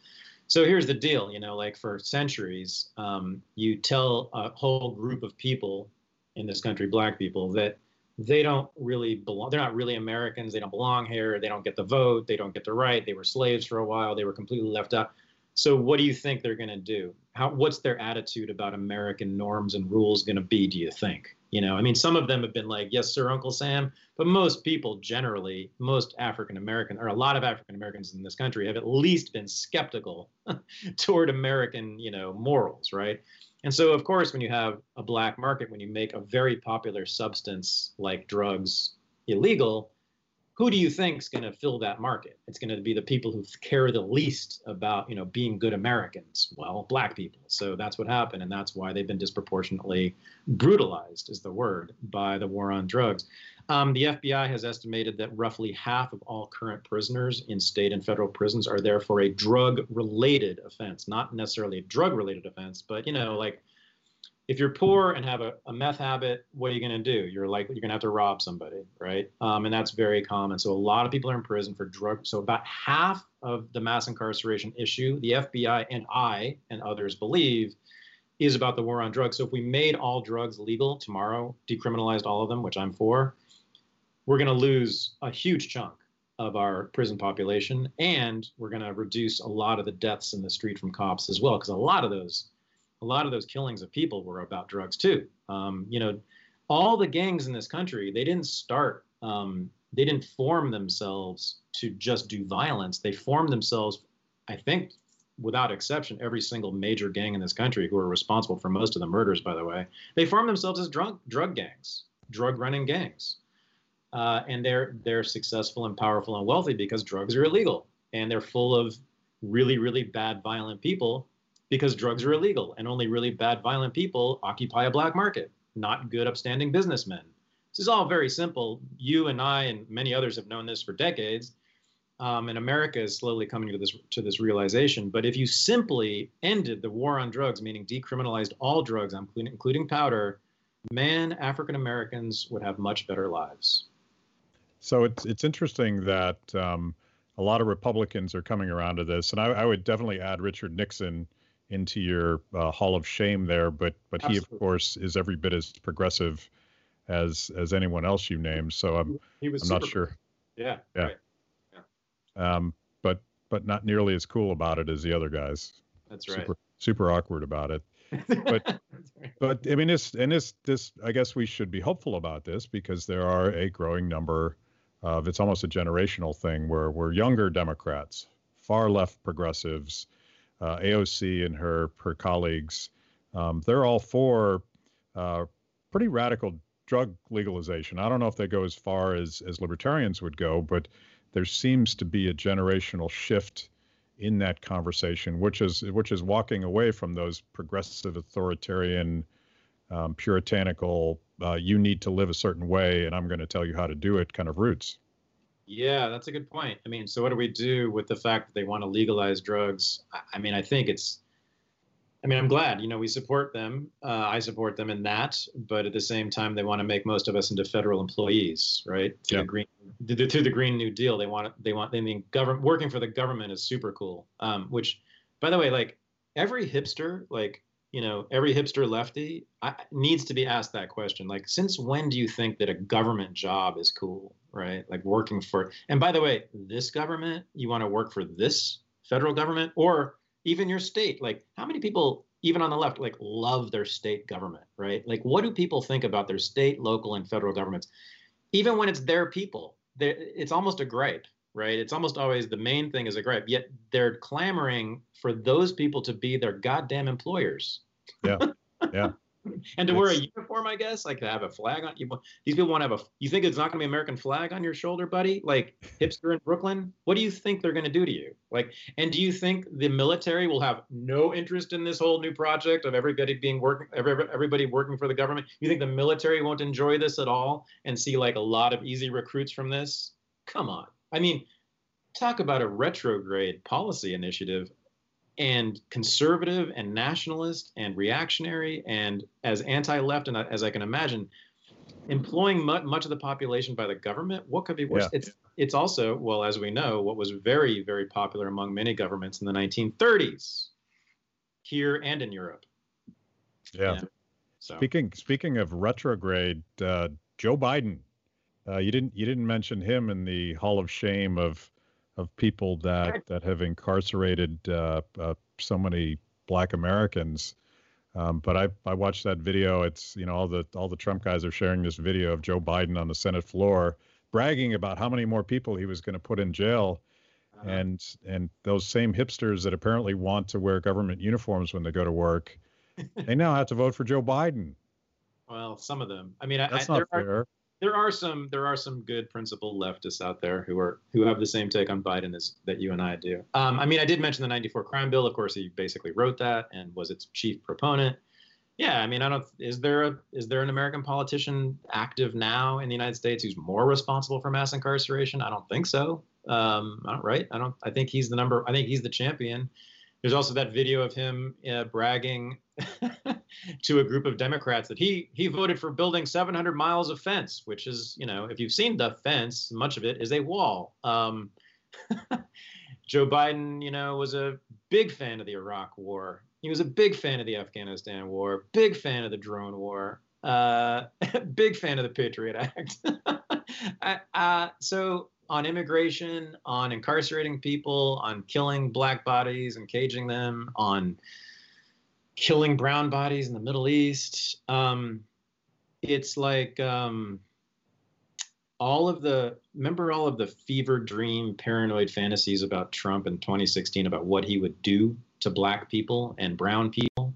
So here's the deal, you know, like for centuries, um, you tell a whole group of people in this country, black people, that they don't really belong. They're not really Americans. They don't belong here. They don't get the vote. They don't get the right. They were slaves for a while. They were completely left out. So, what do you think they're going to do? How, what's their attitude about American norms and rules going to be? Do you think? You know, I mean, some of them have been like, "Yes, sir, Uncle Sam," but most people, generally, most African American or a lot of African Americans in this country, have at least been skeptical toward American, you know, morals, right? And so, of course, when you have a black market, when you make a very popular substance like drugs illegal, who do you think is going to fill that market? It's going to be the people who care the least about, you know, being good Americans. Well, black people. So that's what happened, and that's why they've been disproportionately brutalized, is the word, by the war on drugs. Um, the FBI has estimated that roughly half of all current prisoners in state and federal prisons are there for a drug-related offense, not necessarily a drug-related offense, but you know, like if you're poor and have a, a meth habit, what are you going to do? You're like you're going to have to rob somebody, right? Um, and that's very common. So a lot of people are in prison for drug. So about half of the mass incarceration issue, the FBI and I and others believe, is about the war on drugs. So if we made all drugs legal tomorrow, decriminalized all of them, which I'm for, we're going to lose a huge chunk of our prison population, and we're going to reduce a lot of the deaths in the street from cops as well, because a lot of those, a lot of those killings of people were about drugs too. Um, you know, all the gangs in this country, they didn't start, um, they didn't form themselves to just do violence. They formed themselves, I think, without exception, every single major gang in this country who are responsible for most of the murders, by the way, they formed themselves as drug drug gangs, drug running gangs uh, and they're they're successful and powerful and wealthy because drugs are illegal and they're full of really really bad violent people because drugs are illegal and only really bad violent people occupy a black market not good upstanding businessmen. This is all very simple. You and i and many others have known this for decades um, and america is slowly coming to this to this realization. But if you simply ended the war on drugs meaning decriminalized all drugs including, powder man african americans would have much better lives. So it's it's interesting that um, a lot of Republicans are coming around to this, and I, I would definitely add Richard Nixon into your uh, Hall of Shame there. But but Absolutely. he of course is every bit as progressive as as anyone else you named. So I'm he was I'm not sure. Yeah. Yeah. Right. yeah. Um, but but not nearly as cool about it as the other guys. That's right. Super, super awkward about it. But but I mean this and this this I guess we should be hopeful about this because there are a growing number of it's almost a generational thing where we're younger Democrats, far left progressives, uh, AOC and her her colleagues, um, they're all for uh, pretty radical drug legalization. I don't know if they go as far as as libertarians would go, but there seems to be a generational shift in that conversation, which is which is walking away from those progressive authoritarian um, puritanical, uh, you need to live a certain way, and I'm going to tell you how to do it kind of roots. Yeah, that's a good point. I mean, so what do we do with the fact that they want to legalize drugs? I mean, I think it's, I mean, I'm glad, you know, we support them. Uh, I support them in that, but at the same time, they want to make most of us into federal employees, right? Through yeah. the green, through the Green New Deal, they want, they want, they mean, government working for the government is super cool. Um, which, by the way, like every hipster, like you know, every hipster lefty I, needs to be asked that question. Like, since when do you think that a government job is cool, right? Like working for, and by the way, this government, you want to work for this federal government or even your state? Like, how many people, even on the left, like love their state government, right? Like, what do people think about their state, local, and federal governments? Even when it's their people, it's almost a gripe right? It's almost always the main thing is a gripe. Yet they're clamoring for those people to be their goddamn employers. Yeah, yeah. and to wear a uniform, I guess, like to have a flag on you. These people want to have a. You think it's not going to be American flag on your shoulder, buddy? Like hipster in Brooklyn. What do you think they're going to do to you? Like, and do you think the military will have no interest in this whole new project of everybody being working, every, everybody working for the government? You think the military won't enjoy this at all and see like a lot of easy recruits from this? Come on. I mean, talk about a retrograde policy initiative and conservative and nationalist and reactionary and as anti-left and as I can imagine, employing much, much of the population by the government. What could be worse? Yeah. It's it's also well as we know what was very very popular among many governments in the 1930s, here and in Europe. Yeah. yeah. So. Speaking speaking of retrograde, uh, Joe Biden uh, you didn't you didn't mention him in the Hall of Shame of of people that that have incarcerated uh, uh, so many Black Americans. Um, but I I watched that video. It's you know all the all the Trump guys are sharing this video of Joe Biden on the Senate floor bragging about how many more people he was going to put in jail. Uh-huh. And and those same hipsters that apparently want to wear government uniforms when they go to work, they now have to vote for Joe Biden. Well, some of them. I mean, that's I, not fair. Are, there are some there are some good principled leftists out there who are who have the same take on Biden as that you and I do. Um, I mean, I did mention the '94 crime bill. Of course, he basically wrote that and was its chief proponent. Yeah, I mean, I don't. Is there a is there an American politician active now in the United States who's more responsible for mass incarceration? I don't think so. Um, I right? I don't. I think he's the number. I think he's the champion. There's also that video of him uh, bragging to a group of Democrats that he he voted for building 700 miles of fence, which is you know if you've seen the fence, much of it is a wall. Um, Joe Biden, you know, was a big fan of the Iraq War. He was a big fan of the Afghanistan War, big fan of the drone war, uh, big fan of the Patriot Act. uh, so on immigration, on incarcerating people, on killing black bodies and caging them, on killing brown bodies in the Middle East. Um, it's like um, all of the remember all of the fever dream paranoid fantasies about Trump in 2016 about what he would do to black people and brown people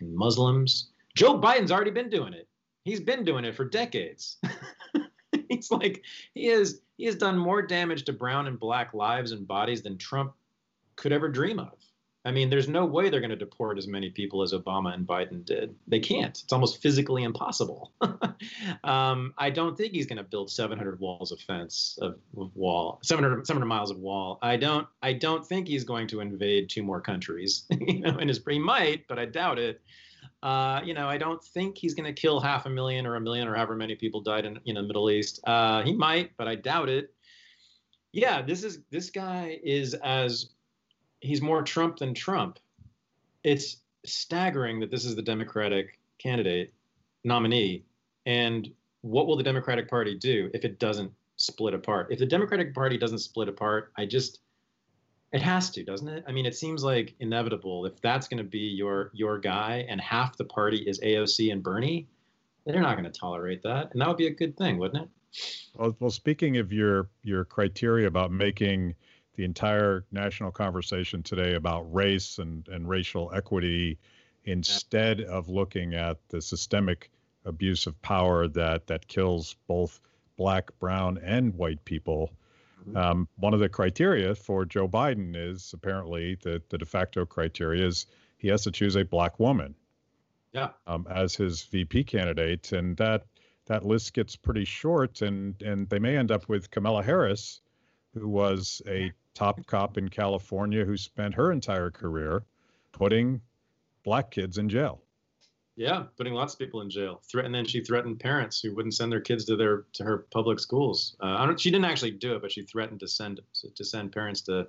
and Muslims. Joe Biden's already been doing it. He's been doing it for decades. He's like he has he has done more damage to brown and black lives and bodies than Trump could ever dream of. I mean, there's no way they're going to deport as many people as Obama and Biden did. They can't. It's almost physically impossible. um, I don't think he's going to build 700 walls of fence of, of, wall, 700 700 miles of wall. I don't. I don't think he's going to invade two more countries. you know, and his he might, but I doubt it. Uh, you know, I don't think he's going to kill half a million or a million or however many people died in you know the Middle East. Uh, he might, but I doubt it. Yeah, this is this guy is as he's more Trump than Trump. It's staggering that this is the Democratic candidate nominee. And what will the Democratic Party do if it doesn't split apart? If the Democratic Party doesn't split apart, I just it has to, doesn't it? I mean, it seems like inevitable. If that's going to be your your guy, and half the party is AOC and Bernie, they're not going to tolerate that, and that would be a good thing, wouldn't it? Well, well, speaking of your your criteria about making the entire national conversation today about race and, and racial equity instead of looking at the systemic abuse of power that that kills both black, brown, and white people. Mm-hmm. Um, one of the criteria for Joe Biden is apparently the, the de facto criteria is he has to choose a black woman yeah. um, as his VP candidate. And that that list gets pretty short and and they may end up with Kamala Harris, who was a top cop in California who spent her entire career putting black kids in jail. Yeah, putting lots of people in jail. Threat, and then she threatened parents who wouldn't send their kids to their to her public schools. Uh, she didn't actually do it, but she threatened to send to send parents to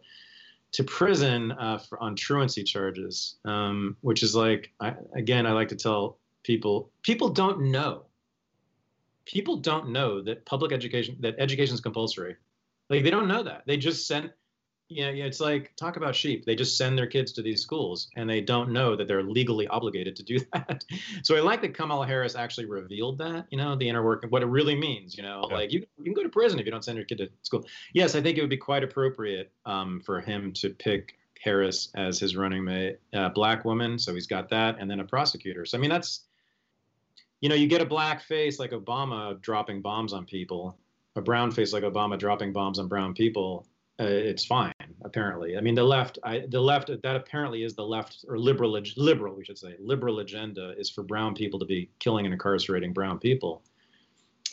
to prison uh, for, on truancy charges, um, which is like I, again, I like to tell people people don't know. People don't know that public education that education is compulsory. Like they don't know that. They just send yeah, yeah, it's like talk about sheep. They just send their kids to these schools and they don't know that they're legally obligated to do that. so I like that Kamala Harris actually revealed that, you know, the inner work of what it really means, you know, yeah. like you, you can go to prison if you don't send your kid to school. Yes, I think it would be quite appropriate um, for him to pick Harris as his running mate, uh, black woman. So he's got that and then a prosecutor. So, I mean, that's, you know, you get a black face like Obama dropping bombs on people, a brown face like Obama dropping bombs on brown people uh, it's fine. Apparently, I mean the left. I, the left that apparently is the left or liberal liberal we should say liberal agenda is for brown people to be killing and incarcerating brown people,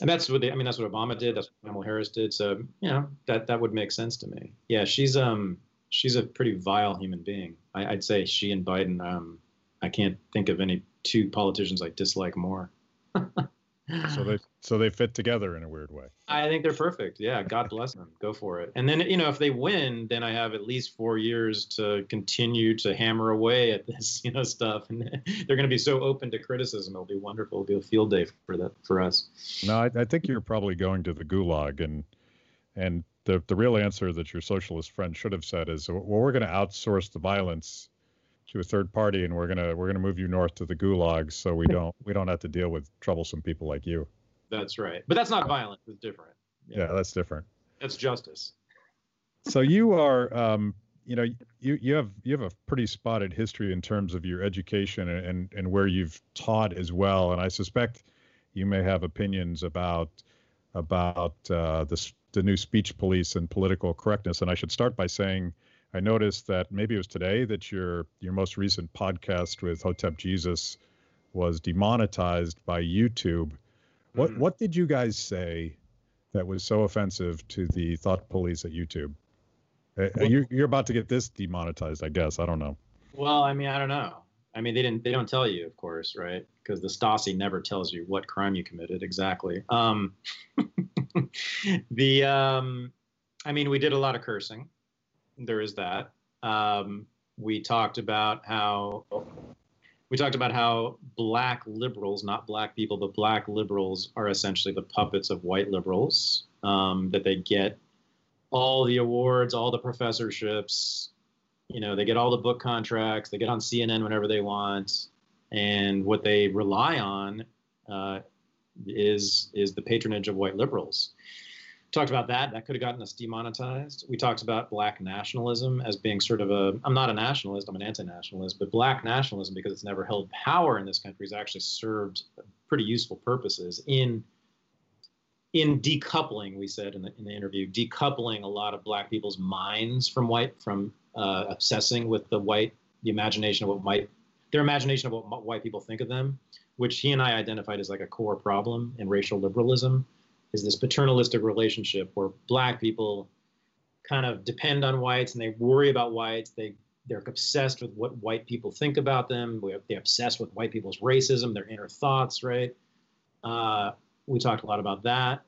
and that's what they, I mean. That's what Obama did. That's what Kamala Harris did. So you know that that would make sense to me. Yeah, she's um she's a pretty vile human being. I, would say she and Biden. Um, I can't think of any two politicians I dislike more. so they so they fit together in a weird way. I think they're perfect. Yeah, God bless them. Go for it. And then you know if they win, then I have at least four years to continue to hammer away at this you know stuff, and they're going to be so open to criticism. It'll be wonderful. It'll be a field day for that for us. No, I, I think you're probably going to the gulag, and and the the real answer that your socialist friend should have said is, well, we're going to outsource the violence to a third party, and we're gonna we're gonna move you north to the gulags, so we don't we don't have to deal with troublesome people like you. That's right, but that's not violence. It's different. Yeah, yeah that's different. That's justice. so you are, um, you know, you you have you have a pretty spotted history in terms of your education and and, and where you've taught as well, and I suspect you may have opinions about about uh, the the new speech police and political correctness. And I should start by saying I noticed that maybe it was today that your your most recent podcast with Hotep Jesus was demonetized by YouTube. What mm-hmm. what did you guys say that was so offensive to the thought police at YouTube? Uh, well, you, you're about to get this demonetized, I guess. I don't know. Well, I mean, I don't know. I mean, they didn't. They don't tell you, of course, right? Because the Stasi never tells you what crime you committed exactly. Um, the, um, I mean, we did a lot of cursing there is that. Um, we talked about how we talked about how black liberals, not black people, but black liberals are essentially the puppets of white liberals. Um, that they get all the awards, all the professorships. You know, they get all the book contracts. They get on CNN whenever they want, and what they rely on uh, is is the patronage of white liberals talked about that. That could have gotten us demonetized. We talked about black nationalism as being sort of a, I'm not a nationalist, I'm an anti nationalist, but black nationalism, because it's never held power in this country, has actually served pretty useful purposes in. In decoupling, we said in the, in the interview, decoupling a lot of black people's minds from white, from uh, obsessing with the white, the imagination of what might, their imagination of what white people think of them, which he and I identified as like a core problem in racial liberalism is this paternalistic relationship where black people kind of depend on whites and they worry about whites. They they're obsessed with what white people think about them. They're obsessed with white people's racism, their inner thoughts, right? Uh, we talked a lot about that.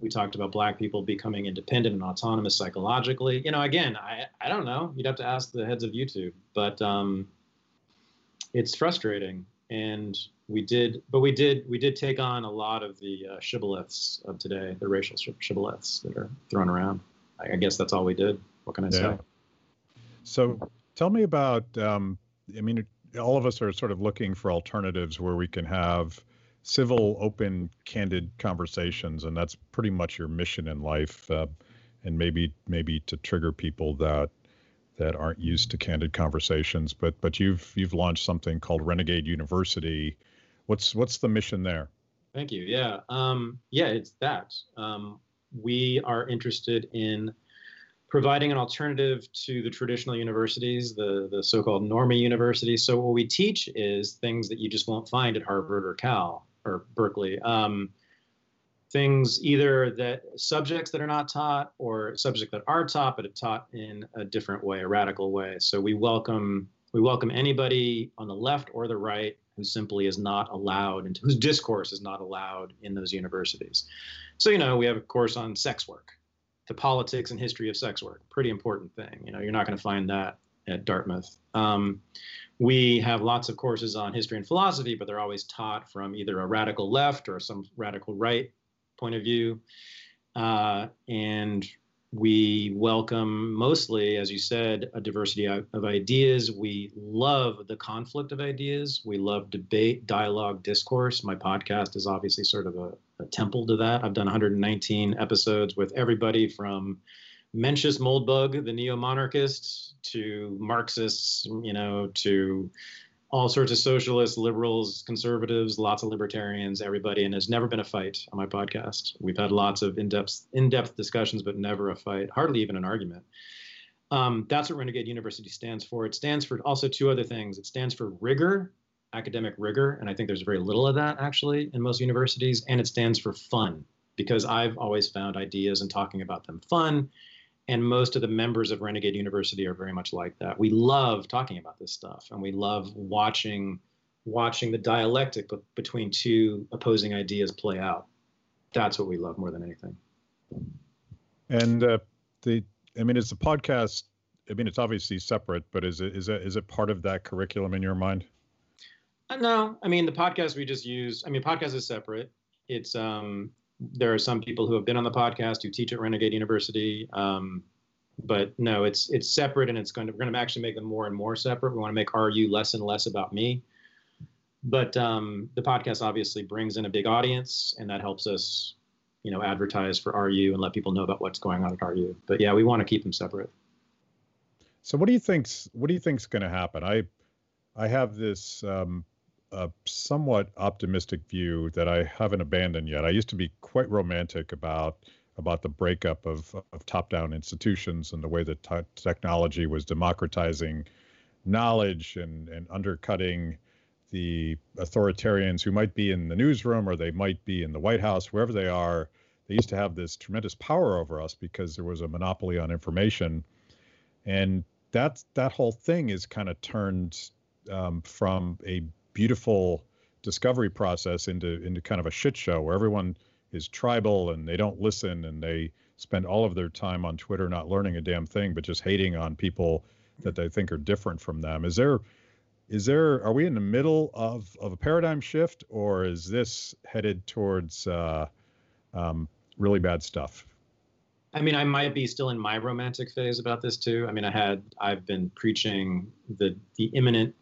We talked about black people becoming independent and autonomous psychologically. You know, again, I, I don't know. You'd have to ask the heads of YouTube, but um, it's frustrating. And we did, but we did we did take on a lot of the uh, shibboleths of today, the racial shibboleths that are thrown around. I, I guess that's all we did. What can I yeah. say? So tell me about. Um, I mean, all of us are sort of looking for alternatives where we can have civil, open, candid conversations, and that's pretty much your mission in life. Uh, and maybe maybe to trigger people that that aren't used to candid conversations. But but you've you've launched something called Renegade University, What's what's the mission there? Thank you. Yeah, um, yeah, it's that. Um, we are interested in providing an alternative to the traditional universities, the the so-called normie universities. So what we teach is things that you just won't find at Harvard or Cal or Berkeley. Um, things either that subjects that are not taught or subjects that are taught but are taught in a different way, a radical way. So we welcome we welcome anybody on the left or the right who simply is not allowed and whose discourse is not allowed in those universities. So, you know, we have a course on sex work, the politics and history of sex work, pretty important thing. You know, you're not going to find that at Dartmouth. Um, we have lots of courses on history and philosophy, but they're always taught from either a radical left or some radical right point of view. Uh, and we welcome mostly, as you said, a diversity of ideas. We love the conflict of ideas. We love debate, dialogue, discourse. My podcast is obviously sort of a, a temple to that. I've done 119 episodes with everybody from Mencius Moldbug, the neo monarchist, to Marxists, you know, to all sorts of socialists, liberals, conservatives, lots of libertarians, everybody, and there's never been a fight on my podcast. We've had lots of in-depth in-depth discussions, but never a fight, hardly even an argument. Um, that's what Renegade University stands for. It stands for also two other things. It stands for rigor, academic rigor, and I think there's very little of that actually in most universities, and it stands for fun because I've always found ideas and talking about them fun and most of the members of Renegade University are very much like that. We love talking about this stuff, and we love watching watching the dialectic between two opposing ideas play out. That's what we love more than anything. And uh, the, I mean, it's a podcast? I mean, it's obviously separate, but is it is it is it part of that curriculum in your mind? Uh, no, I mean the podcast we just use. I mean, podcast is separate. It's um, there are some people who have been on the podcast who teach at Renegade University. Um, but no, it's it's separate, and it's going to we're going to actually make them more and more separate. We want to make RU less and less about me. But um, the podcast obviously brings in a big audience, and that helps us, you know, advertise for RU and let people know about what's going on at RU. But yeah, we want to keep them separate. So what do you think's what do you think's going to happen? I I have this um, a somewhat optimistic view that I haven't abandoned yet. I used to be quite romantic about about the breakup of, of top-down institutions and the way that t- technology was democratizing knowledge and, and undercutting the authoritarians who might be in the newsroom or they might be in the White House, wherever they are. They used to have this tremendous power over us because there was a monopoly on information, and that that whole thing is kind of turned um, from a beautiful discovery process into into kind of a shit show where everyone is tribal and they don't listen and they spend all of their time on Twitter not learning a damn thing but just hating on people that they think are different from them. Is there is there are we in the middle of of a paradigm shift or is this headed towards uh, um, really bad stuff? I mean, I might be still in my romantic phase about this too. I mean, I had I've been preaching the the imminent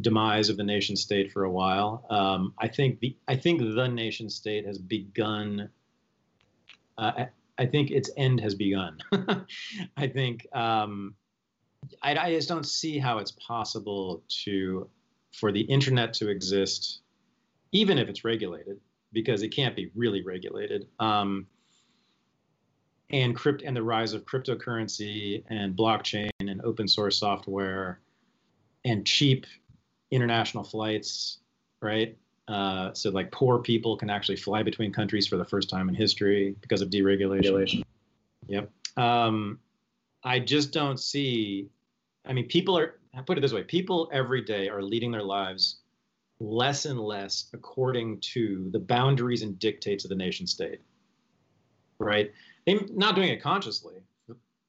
demise of the nation state for a while. Um, I think the I think the nation state has begun. Uh, I, think its end has begun. I think um, I, I just don't see how it's possible to for the internet to exist, even if it's regulated, because it can't be really regulated. Um, and crypt and the rise of cryptocurrency and blockchain and open source software and cheap international flights, right? Uh, so like poor people can actually fly between countries for the first time in history because of deregulation. Yep. Um, I just don't see. I mean, people are. I put it this way: people every day are leading their lives less and less according to the boundaries and dictates of the nation state. Right? They're not doing it consciously.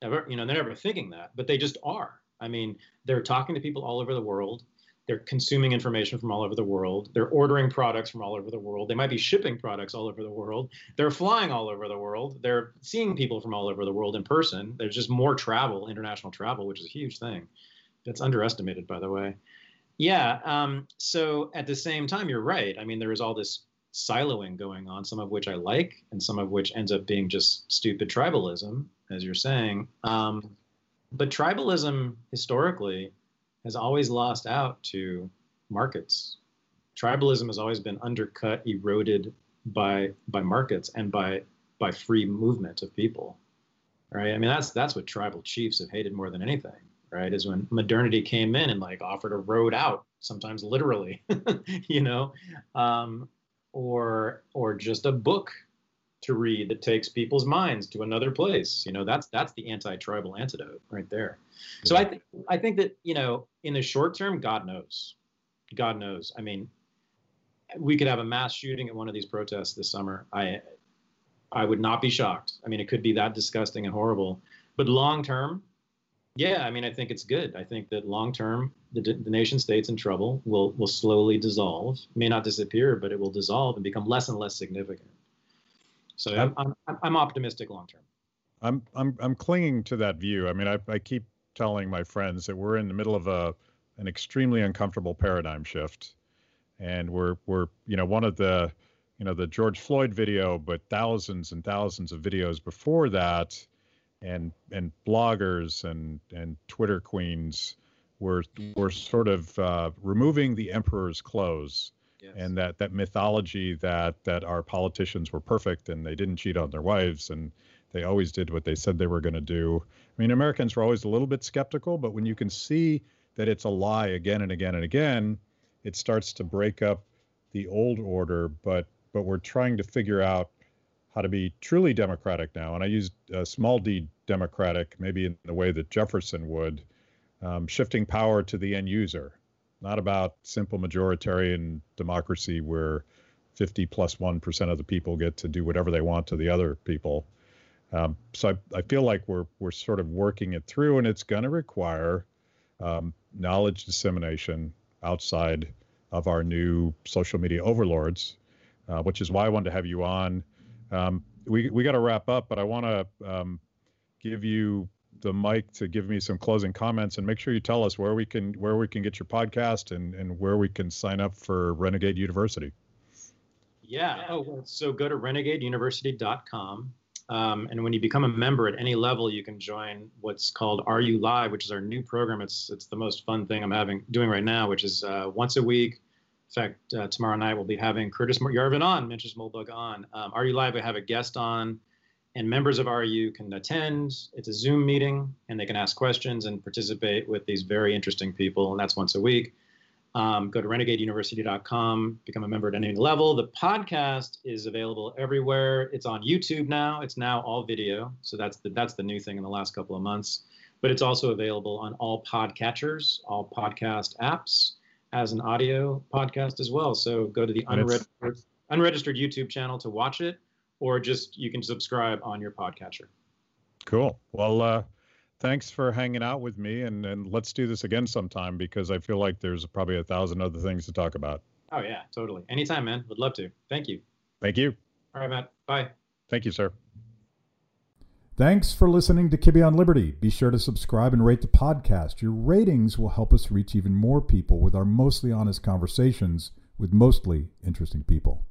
Ever, you know, they're never thinking that, but they just are. I mean, they're talking to people all over the world. They're consuming information from all over the world. They're ordering products from all over the world. They might be shipping products all over the world. They're flying all over the world. They're seeing people from all over the world in person. There's just more travel, international travel, which is a huge thing. That's underestimated, by the way. Yeah. Um, so at the same time, you're right. I mean, there is all this siloing going on, some of which I like, and some of which ends up being just stupid tribalism, as you're saying. Um, but tribalism historically has always lost out to markets. Tribalism has always been undercut, eroded by by markets and by by free movement of people. Right? I mean that's that's what tribal chiefs have hated more than anything, right? Is when modernity came in and like offered a road out, sometimes literally, you know, um, or or just a book to read that takes people's minds to another place. You know, that's that's the anti-tribal antidote right there. So I think I think that you know, in the short term, God knows, God knows. I mean, we could have a mass shooting at one of these protests this summer. I I would not be shocked. I mean, it could be that disgusting and horrible. But long term, yeah, I mean, I think it's good. I think that long term, the, the nation state's in trouble will will slowly dissolve. May not disappear, but it will dissolve and become less and less significant. So I'm, I'm, I'm optimistic long term. I'm, I'm, I'm clinging to that view. I mean, I, I keep telling my friends that we're in the middle of a, an extremely uncomfortable paradigm shift. And we're, we're, you know, one of the, you know, the George Floyd video, but thousands and thousands of videos before that, and and bloggers and and Twitter queens were were sort of uh, removing the emperor's clothes yes. and that that mythology that that our politicians were perfect and they didn't cheat on their wives and they always did what they said they were going to do. I mean, Americans were always a little bit skeptical, but when you can see that it's a lie again and again and again, it starts to break up the old order. But but we're trying to figure out how to be truly democratic now. And I used a small d democratic, maybe in the way that Jefferson would, um, shifting power to the end user not about simple majoritarian democracy where 50 plus 1 of the people get to do whatever they want to the other people. Um, so I, I, feel like we're, we're sort of working it through, and it's going to require um, knowledge dissemination outside of our new social media overlords, uh, which is why I wanted to have you on. Um, we we got to wrap up, but I want to um, give you the mic to give me some closing comments and make sure you tell us where we can where we can get your podcast and and where we can sign up for Renegade University. Yeah. Oh, so go to renegadeuniversity.com. Um, and when you become a member at any level, you can join what's called RU Live, which is our new program. It's it's the most fun thing I'm having doing right now, which is uh, once a week. In fact, uh, tomorrow night we'll be having Curtis Yarvin on, Mencius Moldbug on. Um, You Live, we have a guest on and members of RU can attend. It's a Zoom meeting, and they can ask questions and participate with these very interesting people, and that's once a week. Um, go to renegadeuniversity.com, become a member at any level. The podcast is available everywhere. It's on YouTube now. It's now all video, so that's the that's the new thing in the last couple of months. But it's also available on all podcatchers, all podcast apps, as an audio podcast as well. So go to the unregistered, unregistered YouTube channel to watch it or just you can subscribe on your podcatcher. Cool. Well, uh, thanks for hanging out with me, and and let's do this again sometime because I feel like there's probably a thousand other things to talk about. Oh yeah, totally. Anytime, man. Would love to. Thank you. Thank you. All right, Matt. Bye. Thank you, sir. Thanks for listening to Kibbe on Liberty. Be sure to subscribe and rate the podcast. Your ratings will help us reach even more people with our mostly honest conversations with mostly interesting people.